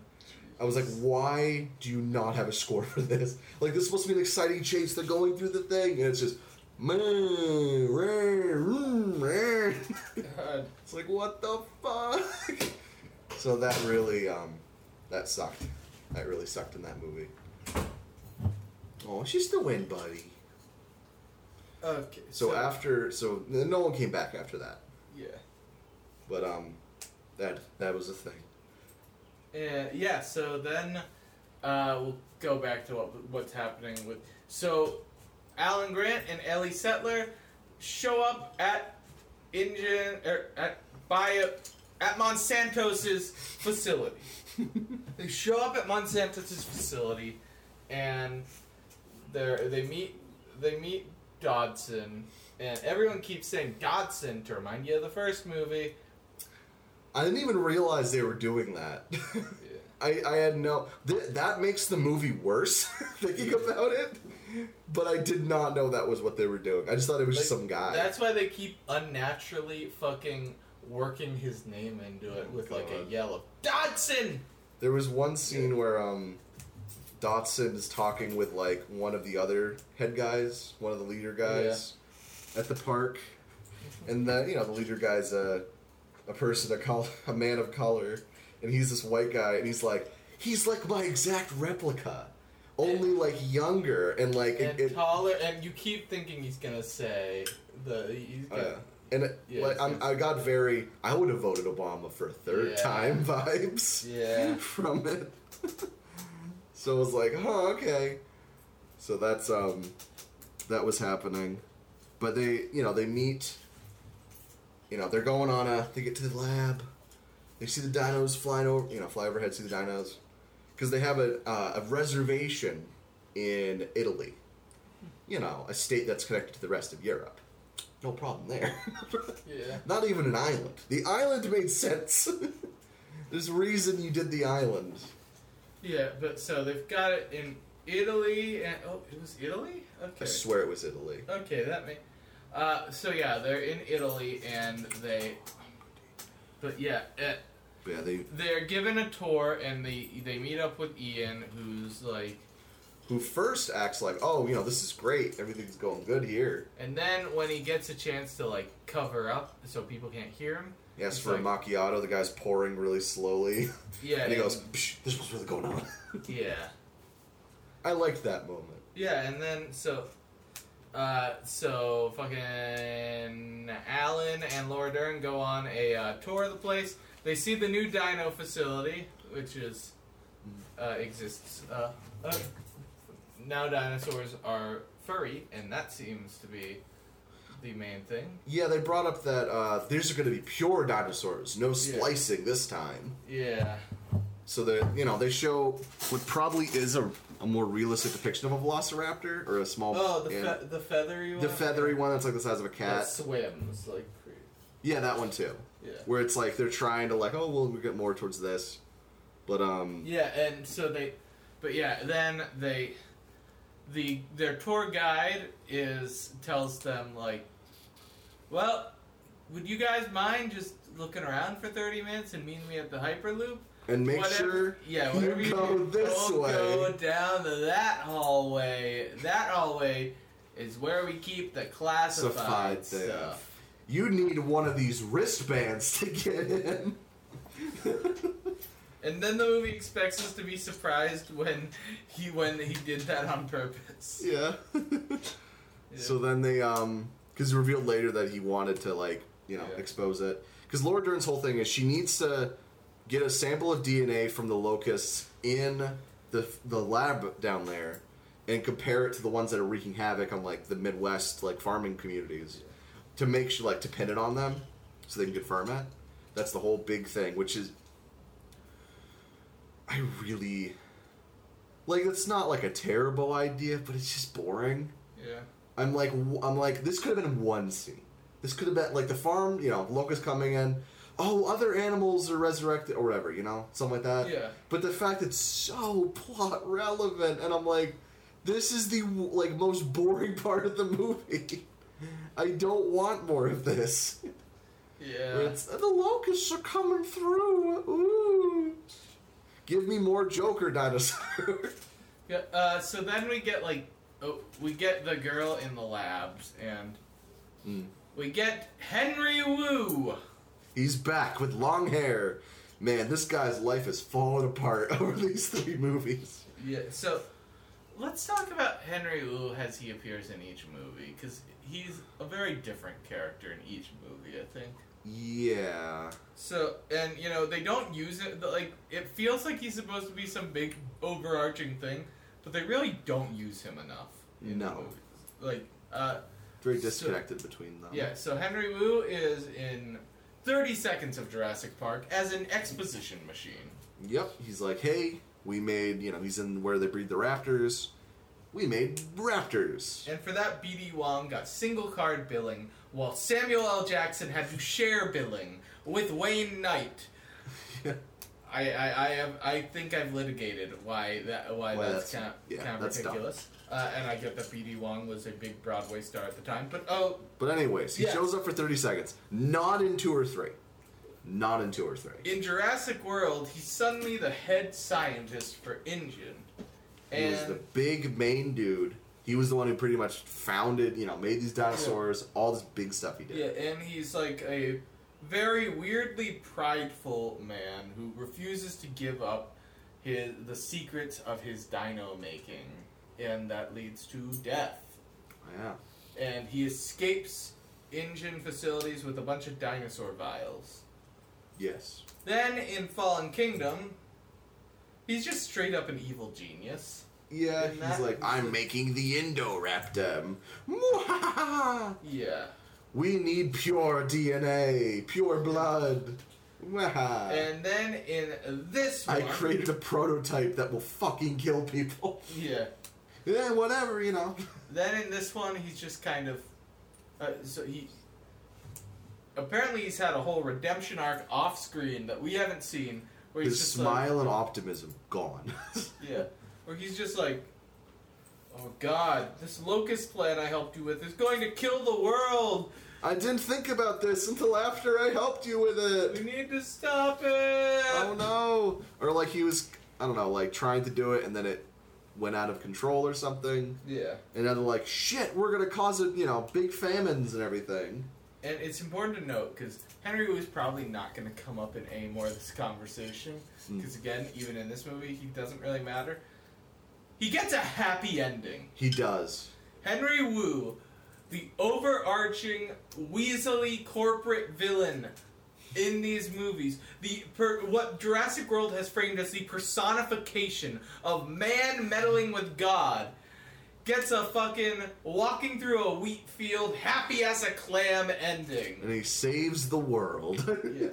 C: I was like, why do you not have a score for this? Like, this is supposed to be an exciting chase. They're going through the thing, and it's just.
B: God.
C: It's like, what the fuck? So that really, um, that sucked. That really sucked in that movie. Oh, she's the win, buddy.
B: Okay.
C: So after, so no one came back after that.
B: Yeah.
C: But um, that that was a thing.
B: Uh, yeah, so then uh, we'll go back to what what's happening with. So Alan Grant and Ellie Sattler show up at InGen er, at by a, at Monsanto's facility. they show up at Monsanto's facility, and they they meet they meet Dodgson, and everyone keeps saying Dodgson to remind you of the first movie.
C: I didn't even realize they were doing that. I, I had no. Th- that makes the movie worse thinking about it. But I did not know that was what they were doing. I just thought it was just some guy.
B: That's why they keep unnaturally fucking working his name into it
C: Oh,
B: with like a
C: God.
B: yell of Dodgson.
C: There was one scene where um, Dodgson is talking with like one of the other head guys, one of the leader guys, at the park, and then you know the leader guy's a a person, a col- a man of color, and he's this white guy, and he's like he's like my exact replica, only like younger and like
B: and
C: it, it,
B: taller, and you keep thinking he's gonna say the. He's
C: oh,
B: gonna,
C: yeah. And it,
B: Yeah,
C: like I'm, I got very, I would have voted Obama for a third
B: Yeah.
C: time vibes.
B: Yeah.
C: from it. so I was like, huh, okay. So that's um, that was happening, but they, you know, they meet. You know, they're going on a. They get to the lab. They see the dinos flying over. You know, fly overhead, see the dinos, because they have a uh, a reservation in Italy. You know, a state that's connected to the rest of Europe. No problem there.
B: Yeah.
C: Not even an island. The island made sense. There's a reason you did the island.
B: Yeah, but so they've got it in Italy, and oh, it was Italy. Okay.
C: I swear it was Italy.
B: Okay, that may. Uh, so yeah, they're in Italy, and they. But yeah, uh,
C: yeah, they
B: they're given a tour, and they they meet up with Ian, who's like,
C: who first acts like, oh, you know, this is great, everything's going good here.
B: and then when he gets a chance to like cover up so people can't hear him,
C: He asks for
B: like-
C: a macchiato. The guy's pouring really slowly,
B: yeah,
C: and he goes, Psh, "This is what's really going on."
B: yeah,
C: I liked that moment.
B: yeah, and then so. Uh, so fucking Alan and Laura Dern go on a uh, tour of the place. They see the new dino facility, which is uh, exists. Uh, uh, now dinosaurs are furry, and that seems to be the main thing.
C: Yeah, they brought up that uh, these are going to be pure dinosaurs, no splicing this time.
B: Yeah,
C: So that you know, they show what probably is a, a more realistic depiction of a velociraptor or a small.
B: Oh, the fe- the feathery one.
C: the feathery one that's like the size of a cat.
B: that swims like crazy.
C: Yeah, that one too.
B: Yeah.
C: Where it's like they're trying to like, oh, well, we get more towards this, but um,
B: Yeah, and so they, but yeah, then they, the their tour guide is tells them like, well, would you guys mind just looking around for thirty minutes and meeting me at the hyperloop?
C: and make
B: Whatever-
C: sure
B: yeah, whatever
C: you go
B: do,
C: this way.
B: go down to that hallway. That hallway is where we keep the classified
C: Classified
B: stuff.
C: You need one of these wristbands to get in.
B: And then the movie expects us to be surprised when he when he did that on purpose.
C: yeah.
B: Yeah.
C: So then they um because revealed later that he wanted to like you know
B: Yeah.
C: expose it because Laura Dern's whole thing is she needs to get a sample of DNA from the locusts in the the lab down there and compare it to the ones that are wreaking havoc on like the Midwest like farming communities to make sure like to pin it on them so they can confirm it. That's the whole big thing, which is I really like. It's not like a terrible idea, but it's just boring.
B: Yeah.
C: I'm like, I'm like, this could have been one scene. This could have been like the farm, you know, locust coming in. Oh, other animals are resurrected or whatever, you know, something like that.
B: Yeah.
C: But the fact it's so plot relevant, and I'm like, this is the like most boring part of the movie. I don't want more of this.
B: Yeah.
C: It's the locusts are coming through. Ooh. Give me more Joker dinosaur.
B: Yeah, uh, so then we get like, oh, we get the girl in the labs, and
C: Mm.
B: we get Henry Wu.
C: He's back with long hair. Man, this guy's life has fallen apart over these three movies.
B: Yeah. So let's talk about Henry Wu as he appears in each movie, because he's a very different character in each movie. I think.
C: Yeah.
B: So and you know they don't use it like it feels like he's supposed to be some big overarching thing, but they really don't use him enough.
C: No.
B: Like. uh...
C: Very
B: So-
C: disconnected between them.
B: Yeah, so Henry Wu is in 30 seconds of Jurassic Park as an exposition machine.
C: Yep. He's like, hey, we made, you know, he's in where they breed the raptors. We made raptors.
B: And for that, BD Wong got single card billing, while Samuel L. Jackson had to share billing with Wayne Knight.
C: Yeah.
B: I, I, I have I think I've litigated why that why,
C: Why
B: that's,
C: that's-
B: kind of,
C: yeah,
B: kind of ridiculous. Uh, and I get that BD Wong was a big Broadway star at the time, but oh
C: But anyways, he
B: Yeah.
C: shows up for 30 seconds. Not in two or three. Not in two or three.
B: in Jurassic World, he's suddenly the head scientist for InGen.
C: He was the big main dude. He was the one who pretty much founded, you know, made these dinosaurs, all this big stuff he did.
B: Yeah, and he's like a very weirdly prideful man who refuses to give up his the secrets of his dino making, and that leads to death.
C: Yeah.
B: And he escapes InGen facilities with a bunch of dinosaur vials.
C: Yes.
B: Then in Fallen Kingdom, he's just straight up an evil genius.
C: Yeah,
B: And
C: he's
B: that
C: like, I'm making the Indoraptor. Mwahaha!
B: Yeah.
C: We need pure DNA, pure blood.
B: And then in this one,
C: I created a prototype that will fucking kill people.
B: yeah.
C: yeah, whatever, you know.
B: Then in this one, he's just kind of. Uh, so he. Apparently, he's had a whole redemption arc off screen that we haven't seen. Where he's
C: His
B: just
C: smile and optimism gone.
B: Yeah. or he's just like. Oh god, this locust plan I helped you with is going to kill the world!
C: I didn't think about this until after I helped you with it.
B: We need to stop it!
C: Oh no! Or like he was, I don't know, like trying to do it and then it went out of control or something.
B: Yeah.
C: And then they're like, shit, we're gonna cause it, you know, big famines and everything.
B: And it's important to note because Henry was probably not going to come up in any more of this conversation.
C: Hmm.
B: Because again, even in this movie, he doesn't really matter. He gets a happy ending.
C: He does.
B: Henry Wu, the overarching weaselly corporate villain in these movies, the per, what Jurassic World has framed as the personification of man meddling with God, gets a fucking walking through a wheat field, happy as a clam ending.
C: And he saves the world.
B: Yeah,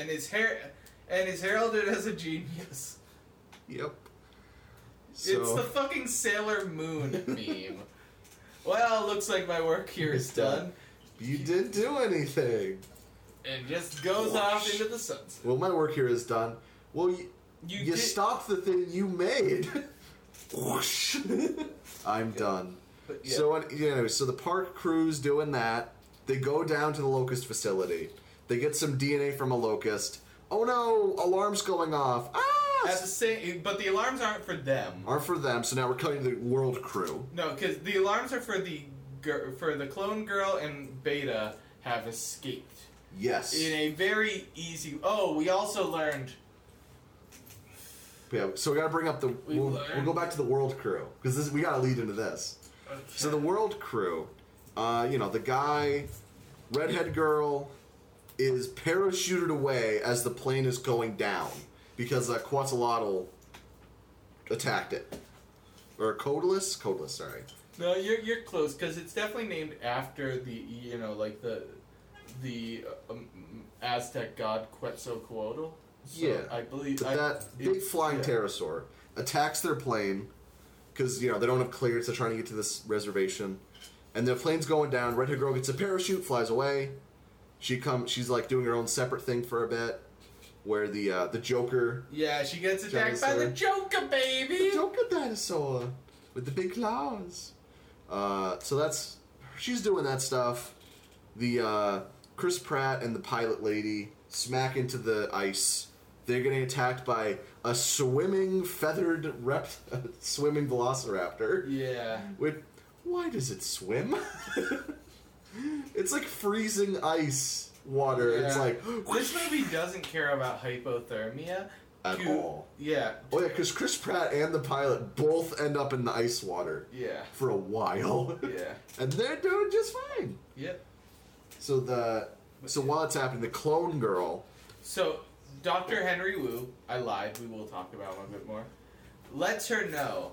B: and his hair, and is heralded as a genius.
C: Yep.
B: It's the fucking Sailor Moon meme. Well, looks like my work here is
C: done.
B: done.
C: you didn't do anything.
B: And just goes
C: Whoosh.
B: off into the sunset.
C: Well, my work here is done. Well, you,
B: You,
C: you,
B: did,
C: stopped the thing you made. Whoosh. I'm done.
B: but yeah.
C: So, anyway, so the park crew's doing that. They go down to the locust facility. They get some DNA from a locust. Oh no, alarm's going off. Ah!
B: at the same, but the alarms aren't for them.
C: Aren't for them, so now we're cutting the world crew.
B: No, because the alarms are for the gir- for the clone girl and Beta have escaped
C: Yes.
B: in a very easy. Oh, we also learned.
C: Yeah, so we gotta bring up the.
B: We
C: We'll, we'll go back to the world crew because we gotta lead into this. So the world crew, uh, you know, the guy, redhead girl, is parachuted away as the plane is going down because uh, Quetzalcoatl attacked it. Or Codelus? Codelus, sorry.
B: No, you're you're close because it's definitely named after the you know like the the um, Aztec god Quetzalcoatl. So
C: Yeah,
B: I believe I-
C: that big flying
B: yeah.
C: pterosaur attacks their plane because you know they don't have clearance. They're trying to get to this reservation, and the plane's going down. Redhead girl gets a parachute, flies away. She comes. She's like doing her own separate thing for a bit, where the uh, the Joker,
B: Yeah, she gets attacked by the Joker, baby.
C: the Joker dinosaur with the big claws. Uh, so that's she's doing that stuff. The uh, Chris Pratt and the pilot lady smack into the ice. They're getting attacked by a swimming feathered rep, swimming velociraptor.
B: Yeah.
C: With why does it swim? it's like freezing ice water. It's like
B: This movie doesn't care about hypothermia
C: At
B: to-
C: all.
B: Yeah,
C: oh yeah, because Chris Pratt and the pilot both end up in the ice water
B: yeah,
C: for a while.
B: yeah,
C: and they're doing just fine.
B: yep.
C: So the so while it's happening, the clone girl.
B: So, Dr. Henry Wu, I lied, we will talk about him a bit more, lets her know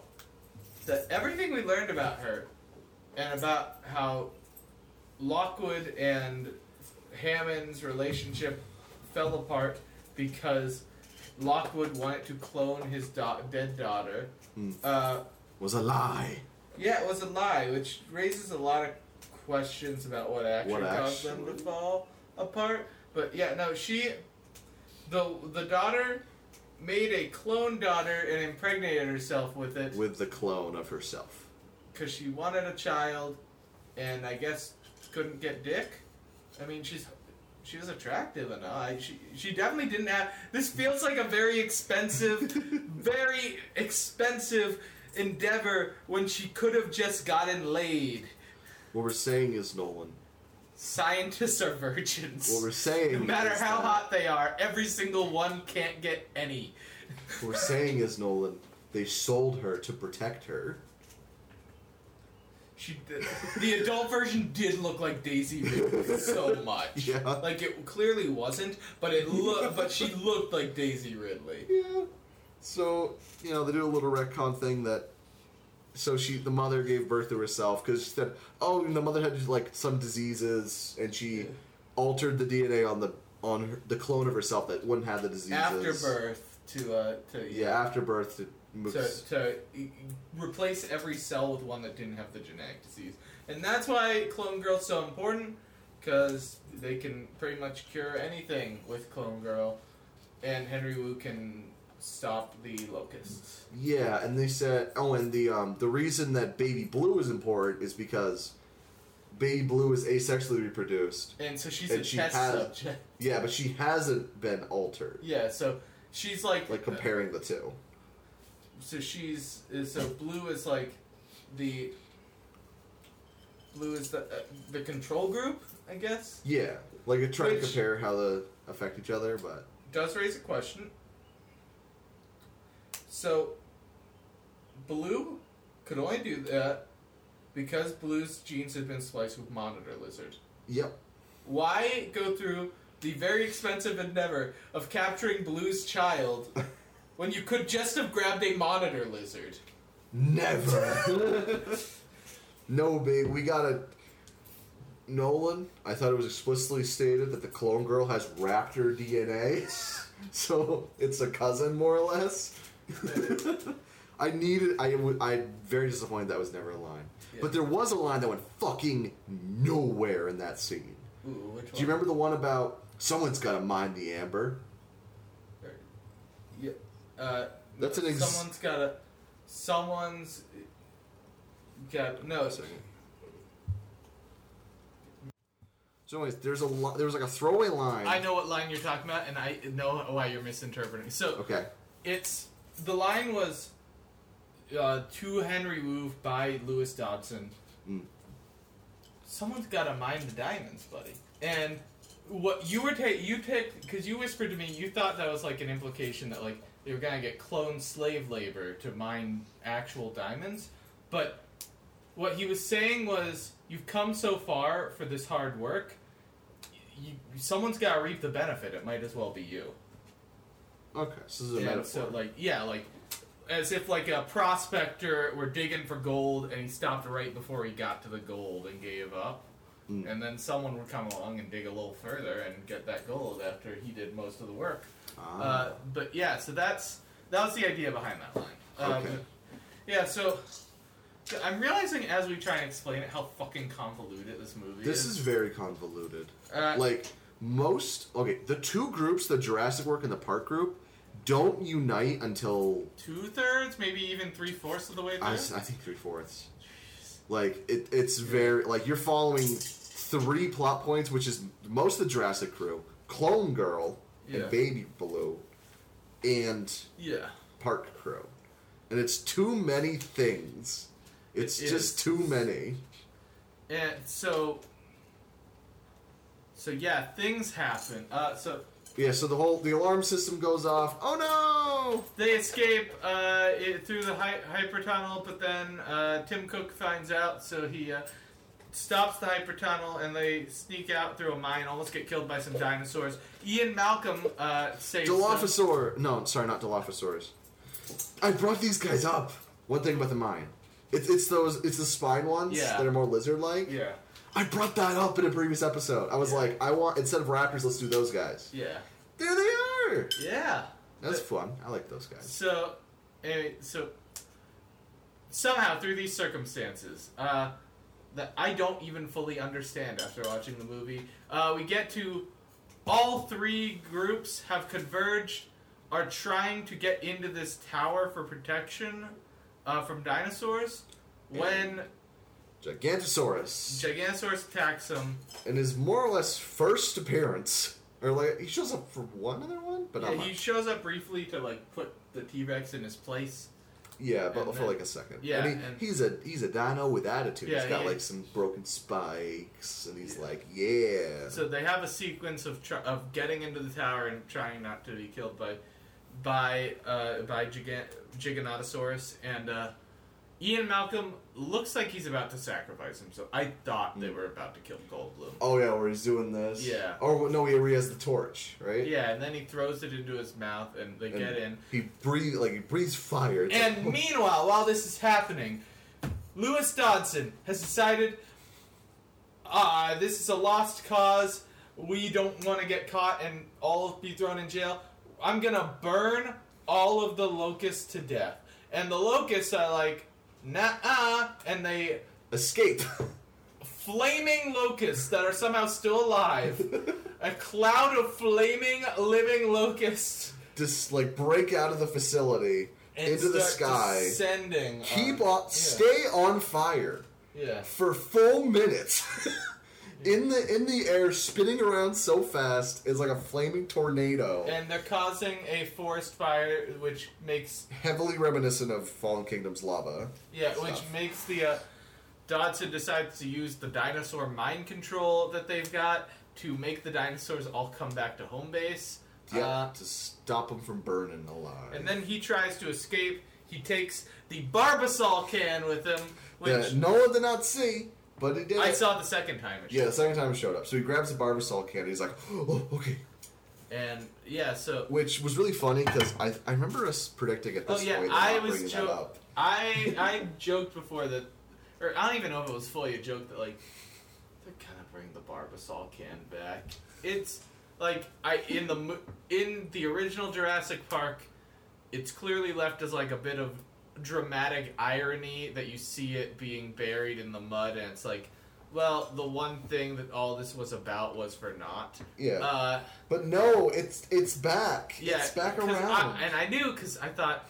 B: that everything we learned about her and about how Lockwood and Hammond's relationship fell apart because Lockwood wanted to clone his da- dead daughter.
C: Hmm.
B: Uh,
C: Was a lie.
B: yeah, it was a lie, which raises a lot of questions about what actually
C: What
B: caused them to fall apart. But yeah, no, she, the the daughter, made a clone daughter and impregnated herself with it
C: With the clone of herself.
B: because she wanted a child, and I guess couldn't get dick. I mean, she's she was attractive enough. I, she she definitely didn't have. This feels like a very expensive, very expensive endeavor when she could have just gotten laid.
C: What we're saying is Nolan.
B: Scientists are virgins.
C: What we're saying.
B: no matter how
C: that-
B: hot they are, every single one can't get any.
C: What we're saying is Nolan. They sold her to protect her.
B: She did, the adult version did look like Daisy Ridley so much.
C: Yeah.
B: Like it clearly wasn't, but it looked. but she looked like Daisy Ridley.
C: Yeah. So you know they do a little retcon thing that. So she, the mother, gave birth to herself because she said, "Oh, the mother had like some diseases, and she
B: Yeah.
C: altered the DNA on the on her, the clone of herself that wouldn't have the diseases.
B: After birth to uh to
C: Yeah, after birth to
B: to, to replace every cell with one that didn't have the genetic disease, and that's why Clone Girl's so important because they can pretty much cure anything with Clone Girl, and Henry Wu can stop the locusts.
C: Yeah, and they said, oh, and the um, the reason that baby blue is important is because baby blue is asexually reproduced.
B: And so she's
C: And
B: a
C: she
B: test
C: has-
B: subject.
C: Yeah, but she hasn't been altered.
B: Yeah, so she's like
C: Like comparing the two.
B: So she's is- so blue is like the blue is the uh, the control group, I guess.
C: Yeah, like I try to compare how they affect each other, but
B: Does raise a question. So blue could only do that because blue's genes have been spliced with monitor lizard.
C: yep.
B: Why go through the very expensive endeavor of capturing blue's child when you could just have grabbed a monitor lizard?
C: Never. no, babe, we gotta. Nolan, I thought it was explicitly stated that the clone girl has raptor DNA, so it's a cousin more or less. I needed. I am very disappointed that was never a line,
B: Yeah.
C: but there was a line that went fucking nowhere in that scene.
B: Ooh, which
C: Do you remember the one about someone's got to mind the amber?
B: Yeah. Uh,
C: That's an ex-
B: someone's got a. Someone's got no.
C: So, anyways, there's a li- there was like a throwaway line.
B: I know what line you're talking about, and I know why you're misinterpreting. So
C: Okay.
B: it's the line was uh, to Henry Wu by Lewis Dodgson.
C: Mm.
B: Someone's got to mine the diamonds, buddy. And what you were ta- you picked because you whispered to me, you thought that was like an implication that like they were gonna get clone slave labor to mine actual diamonds, but what he was saying was, you've come so far for this hard work. You, someone's got to reap the benefit. It might as well be you.
C: Okay, so this is a
B: And
C: metaphor.
B: So like yeah, like as if like a prospector were digging for gold and he stopped right before he got to the gold and gave up.
C: Mm.
B: And then someone would come along and dig a little further and get that gold after he did most of the work.
C: Ah.
B: Uh, but yeah, so that's that was the idea behind that line. Uh,
C: Okay.
B: yeah, so I'm realizing as we try and explain it how fucking convoluted this movie
C: this
B: is.
C: This is very convoluted.
B: Uh,
C: like most okay, the two groups, the Jurassic World and the Park group, don't unite until
B: two thirds, maybe even three fourths of the way through.
C: I, I think three fourths. Like it, it's very like you're following three plot points, which is most of the Jurassic crew, Clone Girl
B: Yeah.
C: and Baby Blue, and
B: yeah.
C: Park crew, and it's too many things. It's
B: It
C: just too many.
B: And so, so yeah, things happen. Uh, so
C: Yeah, so the whole the alarm system goes off. Oh no
B: they escape uh, it, through the hy- hyper tunnel, but then uh, Tim Cook finds out, so he uh, stops the hyper tunnel, and they sneak out through a mine, almost get killed by some dinosaurs. Ian Malcolm uh,
C: no!
B: saves them.
C: Dilophosaur. No, sorry, not Dilophosaurus. I brought these guys up. One thing about the mine. It's it's those it's the spine ones
B: Yeah.
C: that are more lizard like.
B: Yeah,
C: I brought that up in a previous episode. I was
B: Yeah.
C: like, I want instead of raptors, let's do those guys.
B: yeah,
C: There they are.
B: yeah.
C: That's
B: The-
C: fun. I like those guys.
B: So, anyway, so somehow through these circumstances, uh, that I don't even fully understand after watching the movie, uh, we get to all three groups have converged, are trying to get into this tower for protection uh, from dinosaurs. When
C: Gigantosaurus
B: Giganosaurus attacks him.
C: in his more or less first appearance, or like he shows up for one other one, but
B: yeah,
C: not
B: he
C: much.
B: shows up briefly to like put the T Rex in his place.
C: Yeah, but
B: and
C: for
B: then-
C: like a second.
B: yeah,
C: and, he,
B: and-
C: he's a he's a dino with attitude.
B: Yeah,
C: he's got
B: he-
C: like some broken spikes, and he's like, yeah.
B: So they have a sequence of tr- of getting into the tower and trying not to be killed by by uh, by Gigan- Giganotosaurus and uh, Ian Malcolm looks like he's about to sacrifice himself. I thought they were about to kill Goldblum.
C: oh yeah, where he's doing this.
B: Yeah.
C: Or no, he has the torch, right?
B: Yeah, and then he throws it into his mouth and they
C: And
B: get in.
C: He breathe like he breathes fire. It's
B: And
C: like-
B: meanwhile, while this is happening, Lewis Dodgson has decided, ah, this is a lost cause. We don't want to get caught and all be thrown in jail. I'm gonna burn all of the locusts to death. And the locusts are like, nah, and they
C: escape.
B: flaming locusts that are somehow still alive. a cloud of flaming living locusts
C: Just like break out of the facility
B: and
C: into the sky.
B: descending.
C: Keep
B: on-
C: on,
B: yeah.
C: stay on fire
B: Yeah.
C: for full minutes. in the in the air, spinning around so fast, it's like a flaming tornado.
B: And they're causing a forest fire, which makes
C: heavily reminiscent of Fallen Kingdom's lava.
B: yeah, which makes the uh, Dodgson decides to use the dinosaur mind control that they've got to make the dinosaurs all come back to home base.
C: Yeah,
B: Uh,
C: to stop them from burning alive.
B: and then he tries to escape. He takes the Barbasol can with him, which
C: no one did not see, but he did.
B: I saw it. the second time. It
C: Yeah, the second time it showed up. So he grabs the Barbasol can. He's like, "Oh, okay,"
B: And yeah, so
C: which was really funny because I I remember us predicting at
B: oh
C: this
B: yeah,
C: point.
B: I was
C: up.
B: I I joked before that, or I don't even know if it was fully a joke that like they're gonna bring the Barbasol can back. It's like I in the mo- in the original Jurassic Park, it's clearly left as like a bit of dramatic irony that you see it being buried in the mud, and it's like, well, the one thing that all this was about was for naught.
C: Yeah,
B: Uh,
C: but no, it's it's back.
B: yeah,
C: it's back around.
B: I, and I knew because I thought,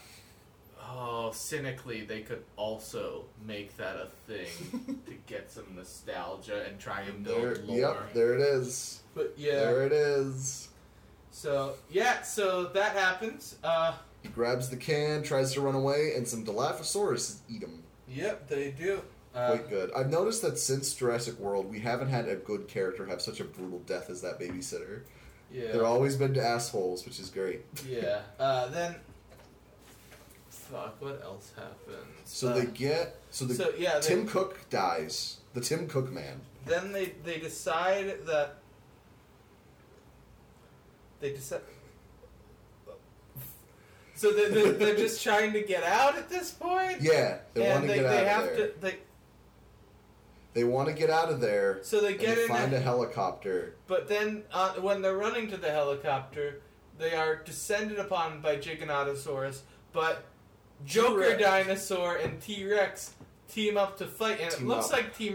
B: oh, cynically, they could also make that a thing to get some nostalgia and try and build
C: there,
B: lore.
C: yep, there it is.
B: But yeah,
C: There it is.
B: so yeah, so that happens. Uh,
C: He grabs the can, tries to run away, and some Dilophosaurus eat him.
B: yep, they do. Uh,
C: Quite good. I've noticed that since Jurassic World, we haven't had a good character have such a brutal death as that babysitter.
B: yeah,
C: They're always been to assholes, which is great.
B: yeah. Uh, then fuck. What else happens?
C: So
B: Uh,
C: they get so the
B: so, yeah, they-
C: Tim Cook dies. The Tim Cook man.
B: Then they they decide that they decide. So they they're, they're just trying to get out at this point.
C: Yeah, they want
B: and
C: to
B: they,
C: get
B: they
C: out
B: have
C: of there.
B: to. They,
C: They want to get out of there.
B: so they
C: and
B: get
C: they
B: in,
C: find
B: a-
C: a helicopter.
B: but then uh, when they're running to the helicopter, they are descended upon by Giganotosaurus. But Joker
C: T-Rex.
B: Dinosaur and T Rex team up to fight, and it looks
C: up.
B: like T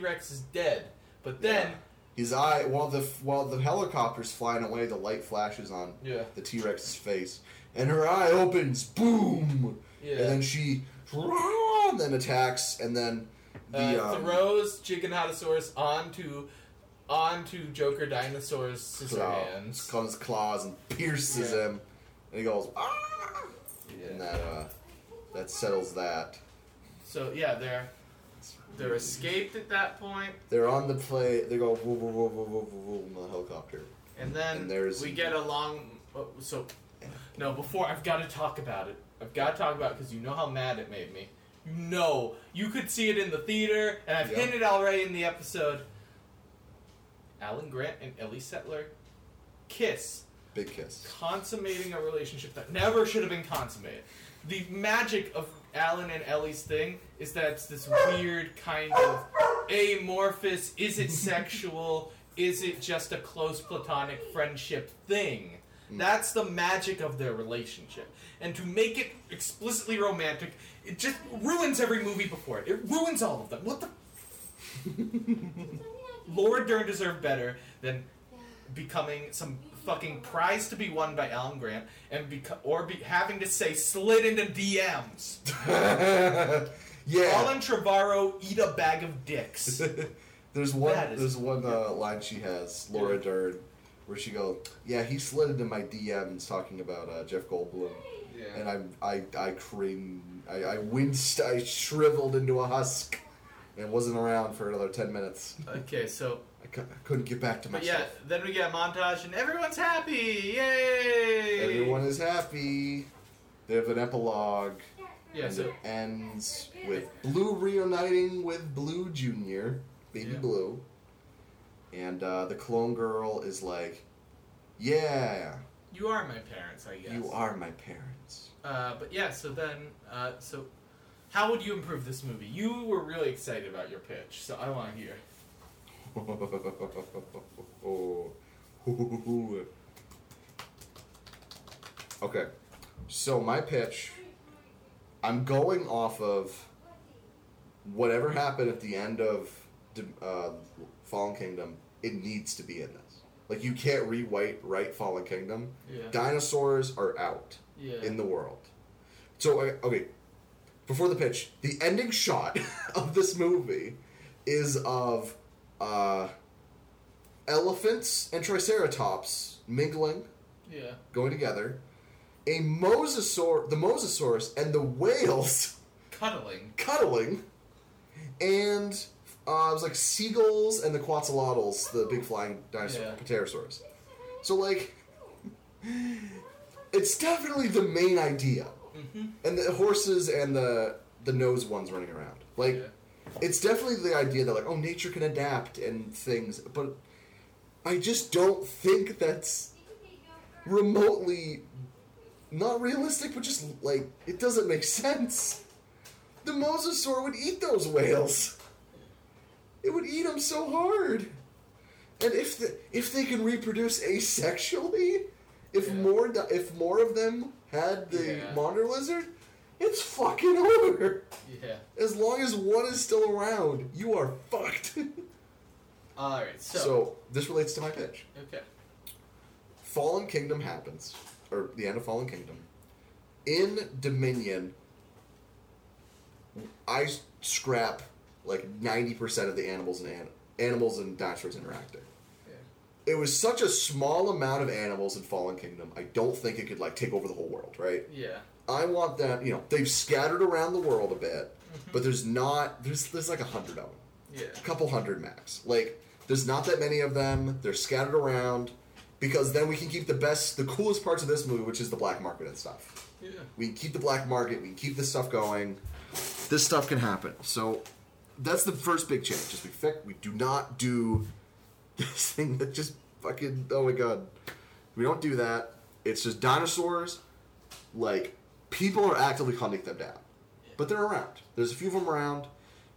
B: Rex is dead. But then,
C: His eye, while the while the helicopter's flying away, the light flashes on
B: yeah,
C: the T Rex's face, and her eye opens. Boom!
B: yeah.
C: And then she and then attacks, and then the
B: uh,
C: um,
B: throws Giganotosaurus onto onto Joker Dinosaur's scissor
C: claw-
B: hands.
C: comes claws and pierces
B: Yeah.
C: him, and he goes ah, and that uh, that settles that.
B: So yeah, they're they're escaped at that point,
C: They're on the play. They go woo woo woo woo woo woo woo in the helicopter.
B: and then
C: And there's-
B: we get a long. oh, So no, before I've got to talk about it. I've got to talk about it because you know how mad it made me. You know, you could see it in the theater, and I've
C: Yep.
B: hinted already in the episode. Alan Grant and Ellie Sattler kiss
C: Big kiss.
B: consummating a relationship that never should have been consummated. The magic of Alan and Ellie's thing is that it's this weird kind of amorphous, is it sexual, is it just a close platonic friendship thing? That's the magic of their relationship. And to make it explicitly romantic, it just ruins every movie before it. It ruins all of them. What the Laura Dern deserved better than becoming some fucking prize to be won by Alan Grant and beco- or be having to say slid into DMs.
C: yeah.
B: Colin Trevorrow eat a bag of dicks.
C: there's one.
B: That is-
C: There's one uh, line she has, Laura
B: Yeah.
C: Dern, where she goes, "Yeah, he slid into my DMs talking about uh, Jeff Goldblum." and I I I cringed, I, I winced, I shriveled into a husk, and wasn't around for another ten minutes.
B: okay, so
C: I, cou- I couldn't get back to
B: but
C: myself.
B: yeah, then we get a montage and everyone's happy. Yay!
C: Everyone is happy. They have an epilogue,
B: Yeah,
C: and
B: so
C: it ends with Blue reuniting with Blue Junior, baby
B: Yeah.
C: Blue, and uh, the clone girl is like, "Yeah,
B: you are my parents, I guess.
C: you are my parents."
B: Uh, but yeah, so then, uh, so how would you improve this movie? You were really excited about your pitch, so I want to hear.
C: okay, so my pitch, I'm going off of whatever happened at the end of uh, Fallen Kingdom. It needs to be in this. Like you can't rewrite write Fallen Kingdom.
B: Yeah.
C: Dinosaurs are out
B: Yeah.
C: in the world. So okay, before the pitch, the ending shot of this movie is of uh, elephants and triceratops mingling,
B: yeah.
C: going together. A mosasaur, the mosasaurus, and the whales
B: Cuddling.
C: cuddling, and uh, it was like seagulls and the quetzalcoatlus, the big flying dinosaur,
B: Yeah.
C: pterosaurs. So like, it's definitely the main idea,
B: Mm-hmm.
C: and the horses and the the nose ones running around. Like,
B: Yeah.
C: it's definitely the idea that like, oh, nature can adapt and things, but I just don't think that's remotely not realistic, but just like it doesn't make sense. The mosasaur would eat those whales. It would eat them so hard. And if the, if they can reproduce asexually, if
B: Yeah.
C: more di- if more of them had the
B: Yeah.
C: monitor lizard, it's fucking over.
B: Yeah.
C: As long as one is still around, you are fucked.
B: All right. So.
C: so this relates to my pitch.
B: okay.
C: Fallen Kingdom happens, or the end of Fallen Kingdom. In Dominion, I scrap like ninety percent of the animals and an- animals and dinosaurs interacting.
B: Yeah.
C: It was such a small amount of animals in Fallen Kingdom. I don't think it could like take over the whole world, right?
B: Yeah.
C: I want them. You know, they've scattered around the world a bit, mm-hmm. but there's not. There's there's like a hundred of them
B: Yeah.
C: a couple hundred max. Like, there's not that many of them. They're scattered around because then we can keep the best, the coolest parts of this movie, which is the black market and stuff.
B: Yeah.
C: We can keep the black market. We can keep this stuff going. This stuff can happen. So that's the first big change. Just we we do not do this thing that just fucking oh my god. We don't do that. It's just dinosaurs. Like people are actively hunting them down, but they're around. There's a few of them around,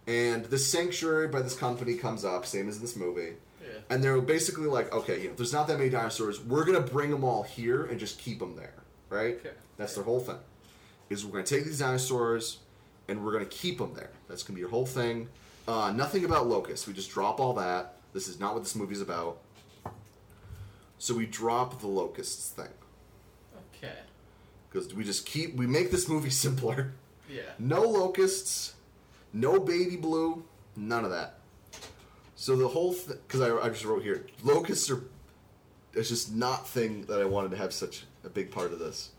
C: and this sanctuary by this company comes up, same as this movie.
B: Yeah.
C: And they're basically like, okay, you know, there's not that many dinosaurs. We're gonna bring them all here and just keep them there, right?
B: Okay.
C: That's their whole thing. Is we're gonna take these dinosaurs and we're gonna keep them there. That's gonna be your whole thing. Uh, nothing about locusts. We just drop all that. This is not what this movie's about. So we drop the locusts thing
B: Okay.
C: because we just keep we make this movie simpler.
B: Yeah.
C: No locusts, no baby blue, none of that. So the whole thing, because I, I just wrote here, locusts are, it's just not thing that I wanted to have such a big part of this.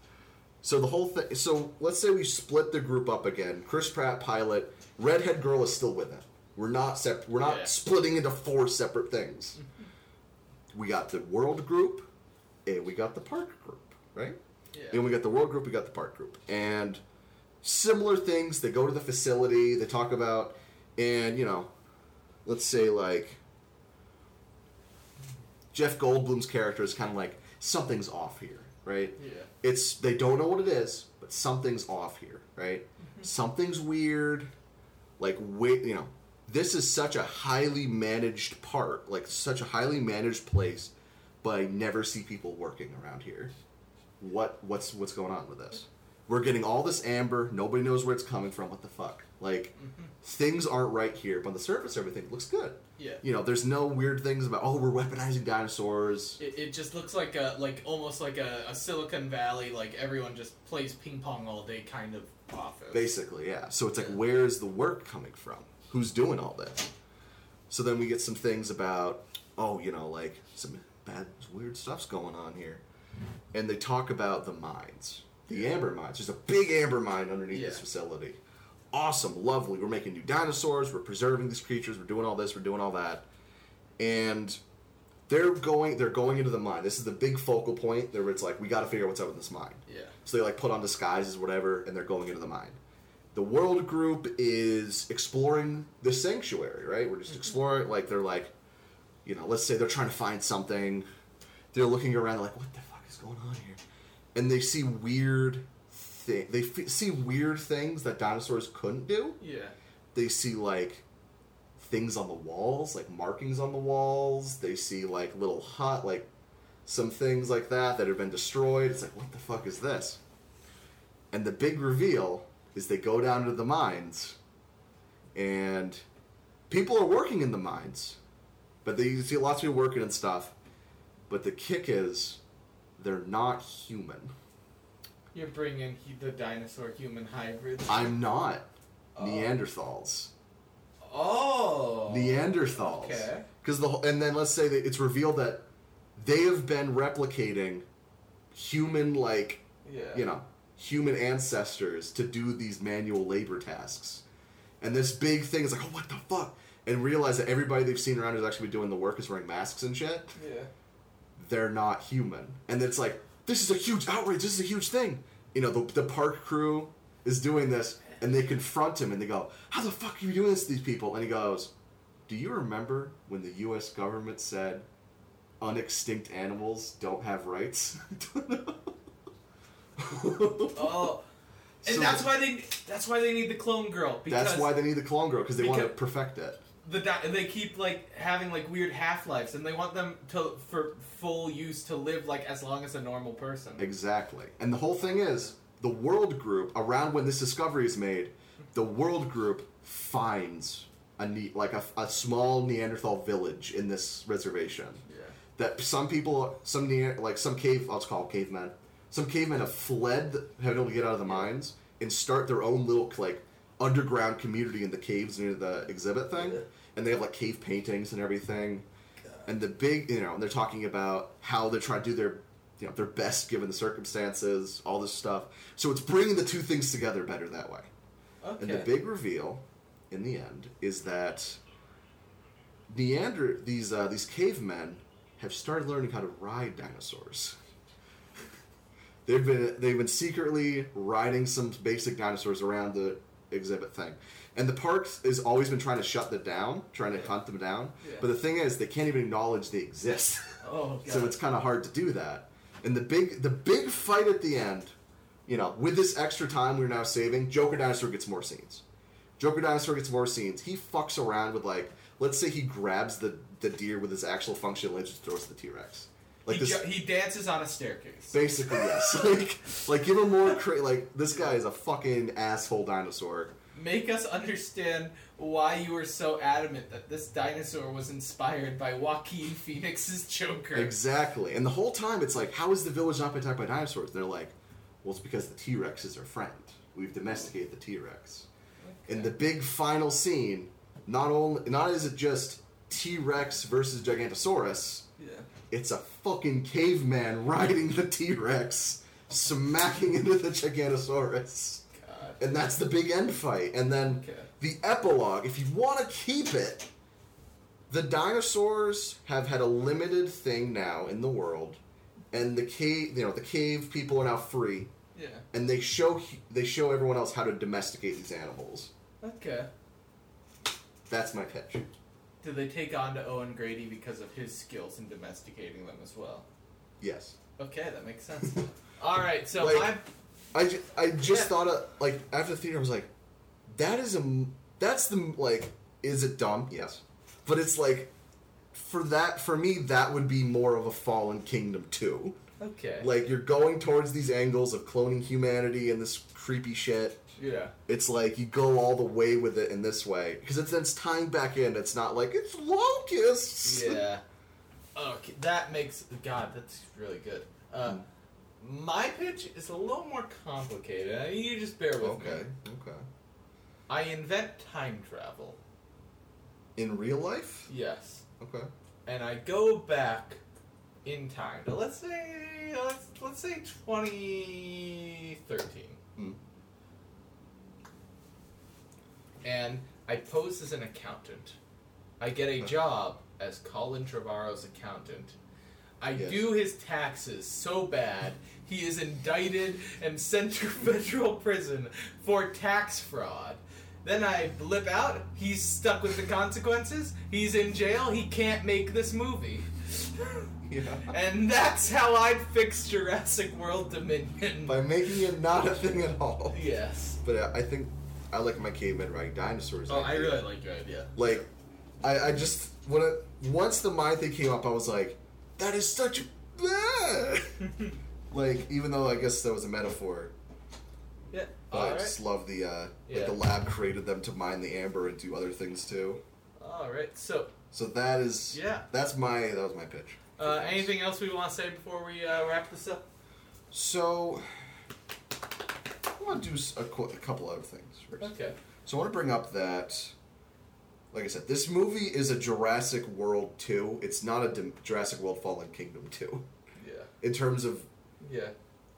C: So the whole thing, so let's say we split the group up again. Chris Pratt, pilot, redhead girl is still with him. We're not sep- We're not
B: Yeah.
C: splitting into four separate things. we got the world group, and we got the park group, right?
B: Yeah.
C: And we got the world group, we got the park group. And similar things, they go to the facility, they talk about, and, you know, let's say, like, Jeff Goldblum's character is kind of like, something's off here, right?
B: Yeah.
C: It's, they don't know what it is, but something's off here, right? Mm-hmm. Something's weird. Like, wait, you know, this is such a highly managed part, like, such a highly managed place, but I never see people working around here what what's what's going on with this? We're getting all this amber. Nobody knows where it's coming from. What the fuck? Like mm-hmm. things aren't right here. But on the surface, everything looks good.
B: Yeah.
C: You know, there's no weird things about oh we're weaponizing dinosaurs.
B: It, it just looks like a like almost like a, a Silicon Valley like everyone just plays ping pong all day kind of office.
C: Basically, yeah. So it's like
B: Yeah.
C: where's the work coming from? Who's doing all this? So then we get some things about oh you know like some bad weird stuff's going on here, and they talk about the mines, the amber mines. There's a big amber mine underneath this facility. Awesome, lovely. We're making new dinosaurs. We're preserving these creatures. We're doing all this. We're doing all that, and they're going. They're going into the mine. This is the big focal point. There, it's like we got to figure out what's up with this mine.
B: Yeah.
C: So they like put on disguises, whatever, and they're going into the mine. The world group is exploring the sanctuary, right? We're just mm-hmm. exploring. Like they're like, you know, let's say they're trying to find something. They're looking around, like, what the fuck is going on here? And they see weird thing. They f- see weird things that dinosaurs couldn't do.
B: Yeah.
C: They see like things on the walls, like markings on the walls. They see like little hut, like some things like that that have been destroyed. It's like, what the fuck is this? And the big reveal is they go down to the mines, and people are working in the mines, but they see lots of people working and stuff. But the kick is, they're not human.
B: You're bringing he- the dinosaur human hybrids.
C: I'm not
B: Oh.
C: Neanderthals.
B: oh.
C: Neanderthals.
B: Okay.
C: Because the whole, and then let's say that it's revealed that they have been replicating human like
B: Yeah.
C: you know human ancestors to do these manual labor tasks, and this big thing is like oh what the fuck, and realize that everybody they've seen around who's actually doing the work is wearing masks and shit.
B: Yeah.
C: They're not human, and it's like this is a huge outrage. This is a huge thing. You know the the park crew is doing this, and they confront him and they go, "How the fuck are you doing this to these people?" And he goes, "Do you remember when the U.S. government said unextinct animals don't have rights?"
B: Oh. And
C: So-
B: that's why they that's why they need the clone girl because
C: That's why they need the clone girl because they want to perfect it.
B: The di- they keep like having like weird half lives and they want them to for full use to live like as long as a normal person.
C: Exactly. And the whole thing is, the world group around when this discovery is made, the world group finds a ne- like a, a small Neanderthal village in this reservation.
B: Yeah.
C: That some people, some Nean- like some cave, I'll just call cavemen. Some cavemen have fled, have been able to get out of the mines and start their own little like underground community in the caves near the exhibit thing.
D: Yeah.
C: And they have like cave paintings and everything. And the big, you know, and they're talking about how they're trying to do their, you know, their best given the circumstances, all this stuff. So it's bringing the two things together better that way.
B: Okay.
C: And the big reveal, in the end, is that Neander these uh, these cavemen have started learning how to ride dinosaurs. They've been they've been secretly riding some basic dinosaurs around the exhibit thing, and the parks has always been trying to shut them down, trying to hunt them down.
B: Yeah.
C: But the thing is, they can't even acknowledge they exist.
B: Oh,
C: so it's kind of hard to do that. And the big the big fight at the end, you know, with this extra time we're now saving, Joker Dinosaur gets more scenes. Joker Dinosaur gets more scenes. He fucks around with like, let's say he grabs the the deer with his actual function and just throws the T Rex. Like
B: he,
C: this,
B: ju- he dances on a staircase.
C: basically yes. like like give him more cra- like this guy is a fucking asshole dinosaur.
B: Make us understand why you were so adamant that this dinosaur was inspired by Joaquin Phoenix's Joker.
C: Exactly. And the whole time it's like, how is the village not been attacked by dinosaurs? And they're like, well, it's because the T Rex is our friend. We've domesticated the T Rex. In the big final scene, not only not is it just T Rex versus Gigantosaurus,
B: Yeah.
C: It's a fucking caveman riding the T Rex, smacking into the Gigantosaurus.
B: God.
C: And that's the big end fight. And then
B: Okay.
C: the epilogue, if you want to keep it, the dinosaurs have had a limited thing now in the world, and the cave, you know, the cave people are now free,
B: Yeah.
C: and they show they show everyone else how to domesticate these animals.
B: Okay.
C: That's my pitch.
B: Did they take on to Owen Grady because of his skills in domesticating them as well?
C: Yes.
B: Okay, that makes sense. All right, so
C: Like-
B: my
C: I, ju- I just
B: Yeah.
C: thought of like after the theater I was like, that is a m- that's the like is it dumb? Yes, but it's like for that for me that would be more of a Fallen Kingdom too.
B: okay.
C: Like you're going towards these angles of cloning humanity and this creepy shit.
B: Yeah.
C: It's like you go all the way with it in this way because it's it's tying back in. It's not like it's locusts.
B: Yeah. Okay, that makes God. That's really good. Uh, My pitch is a little more complicated. Uh, You just bear with
C: Okay.
B: me.
C: Okay. Okay.
B: I invent time travel.
C: In real life.
B: Yes,
C: Okay.
B: and I go back in time to let's say let's let's say 2013.
C: Hmm.
B: And I pose as an accountant. I get a job as Colin Trevorrow's accountant. I
C: Yes.
B: do his taxes so bad he is indicted and sent to federal prison for tax fraud. Then I blip out. He's stuck with the consequences. He's in jail. He can't make this movie.
C: Yeah.
B: And that's how I'd fix Jurassic World Dominion.
C: By making it not a thing at all.
B: yes.
C: But uh, I think I like my caveman riding dinosaurs.
B: Oh, I really like your idea.
C: like. I, I just when it once the mind thing came up, I was like, that is such a like even though I guess that was a metaphor,
B: Yeah.
C: but
B: All
C: I
B: right.
C: just love the uh,
B: Yeah.
C: like the lab created them to mine the amber and do other things too.
B: All right. So,
C: So that is
B: Yeah.
C: That's my that was my pitch.
B: uh, anything else we want to say before we uh, wrap this up?
C: So I want to do s- a, qu- a couple other things first.
B: Okay.
C: So I want to bring up that, like I said, this movie is a Jurassic World 2. It's not a Jurassic World Fallen Kingdom 2.
B: Yeah.
C: In terms of,
B: Yeah.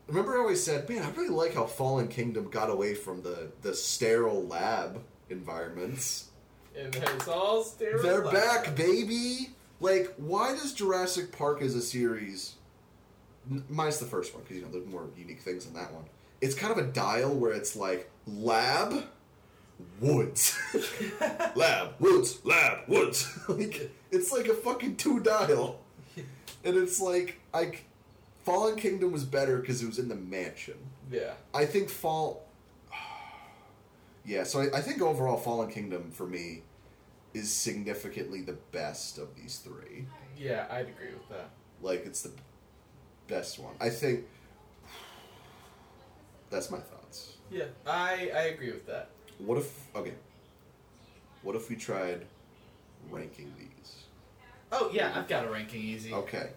C: remember I always said, man, I really like how Fallen Kingdom got away from the, the sterile lab environments.
B: And it's all sterile.
C: They're back, baby! Like, why does Jurassic Park as a series, n- minus the first one, because, you know, there's more unique things in that one, it's kind of a dial where it's like, lab, woods. lab, woods, lab, woods. like, it's like a fucking two dial. And it's like, I, Fallen Kingdom was better because it was in the mansion.
B: Yeah.
C: I think Fall. Yeah, so I, I think overall Fallen Kingdom for me is significantly the best of these three.
B: Yeah, I'd agree with that.
C: Like it's the best one. I think that's my thoughts.
B: Yeah, I I agree with that.
C: What if okay? What if we tried ranking these?
B: Oh yeah, I've got a ranking easy.
C: Okay.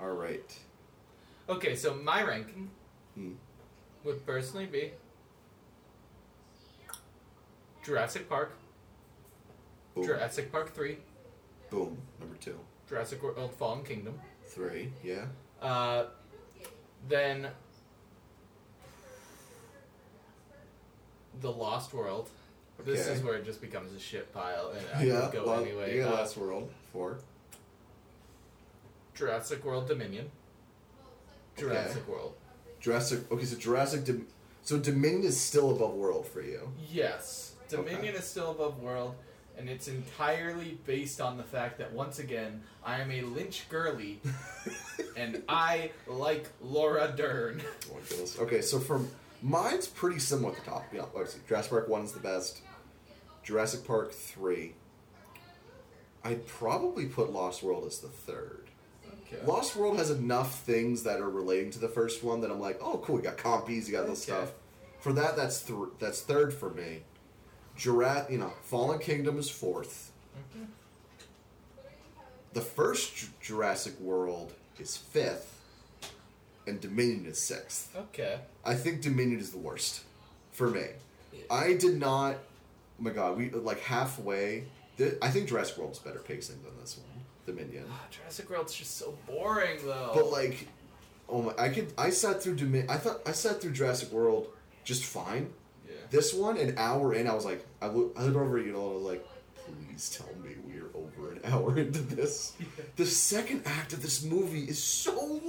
C: All right.
B: Okay, so my ranking
C: Hmm.
B: would personally be Jurassic Park,
C: Boom.
B: Jurassic Park three,
C: Boom. Number two.
B: Jurassic World Fallen Kingdom.
C: Three. Yeah.
B: Uh, then The Lost World. This
C: Okay.
B: is where it just becomes a shit pile, and I
C: yeah.
B: go
C: well,
B: anyway.
C: Yeah.
B: Uh,
C: Lost World. Four.
B: Jurassic World Dominion. Jurassic World.
C: Jurassic. Okay, so Jurassic. Dom- so Dominion is still above World for you.
B: Yes, Dominion
C: Okay.
B: is still above World, and it's entirely based on the fact that once again I am a Lynch girly, and I like Laura Dern.
C: Oh. Okay, so from mine's pretty similar at the top. Yeah, obviously Jurassic Park one is the best. Jurassic Park three. I'd probably put Lost World as the third.
B: Okay.
C: Lost World has enough things that are relating to the first one that I'm like, oh, cool. You got compies, you got this
B: Okay.
C: stuff. For that, that's th- that's third for me. Jurassic, you know, Fallen Kingdom is 4th
B: Mhm.
C: The first Ju- Jurassic World is fifth, and Dominion is sixth.
B: Okay.
C: I think Dominion is the worst for me.
B: Yeah.
C: I did not. Oh my god, we like halfway. I think Jurassic World's better pacing than this one, Dominion.
B: Ah, Jurassic World's just so boring though.
C: But like, oh my, I could. I sat through Dominion. I thought I sat through Jurassic World just fine.
B: yeah.
C: This one, an hour in, I was like, I look, I looked over at you know, and I was like, please tell me we're over an hour into this. The second act of this movie is so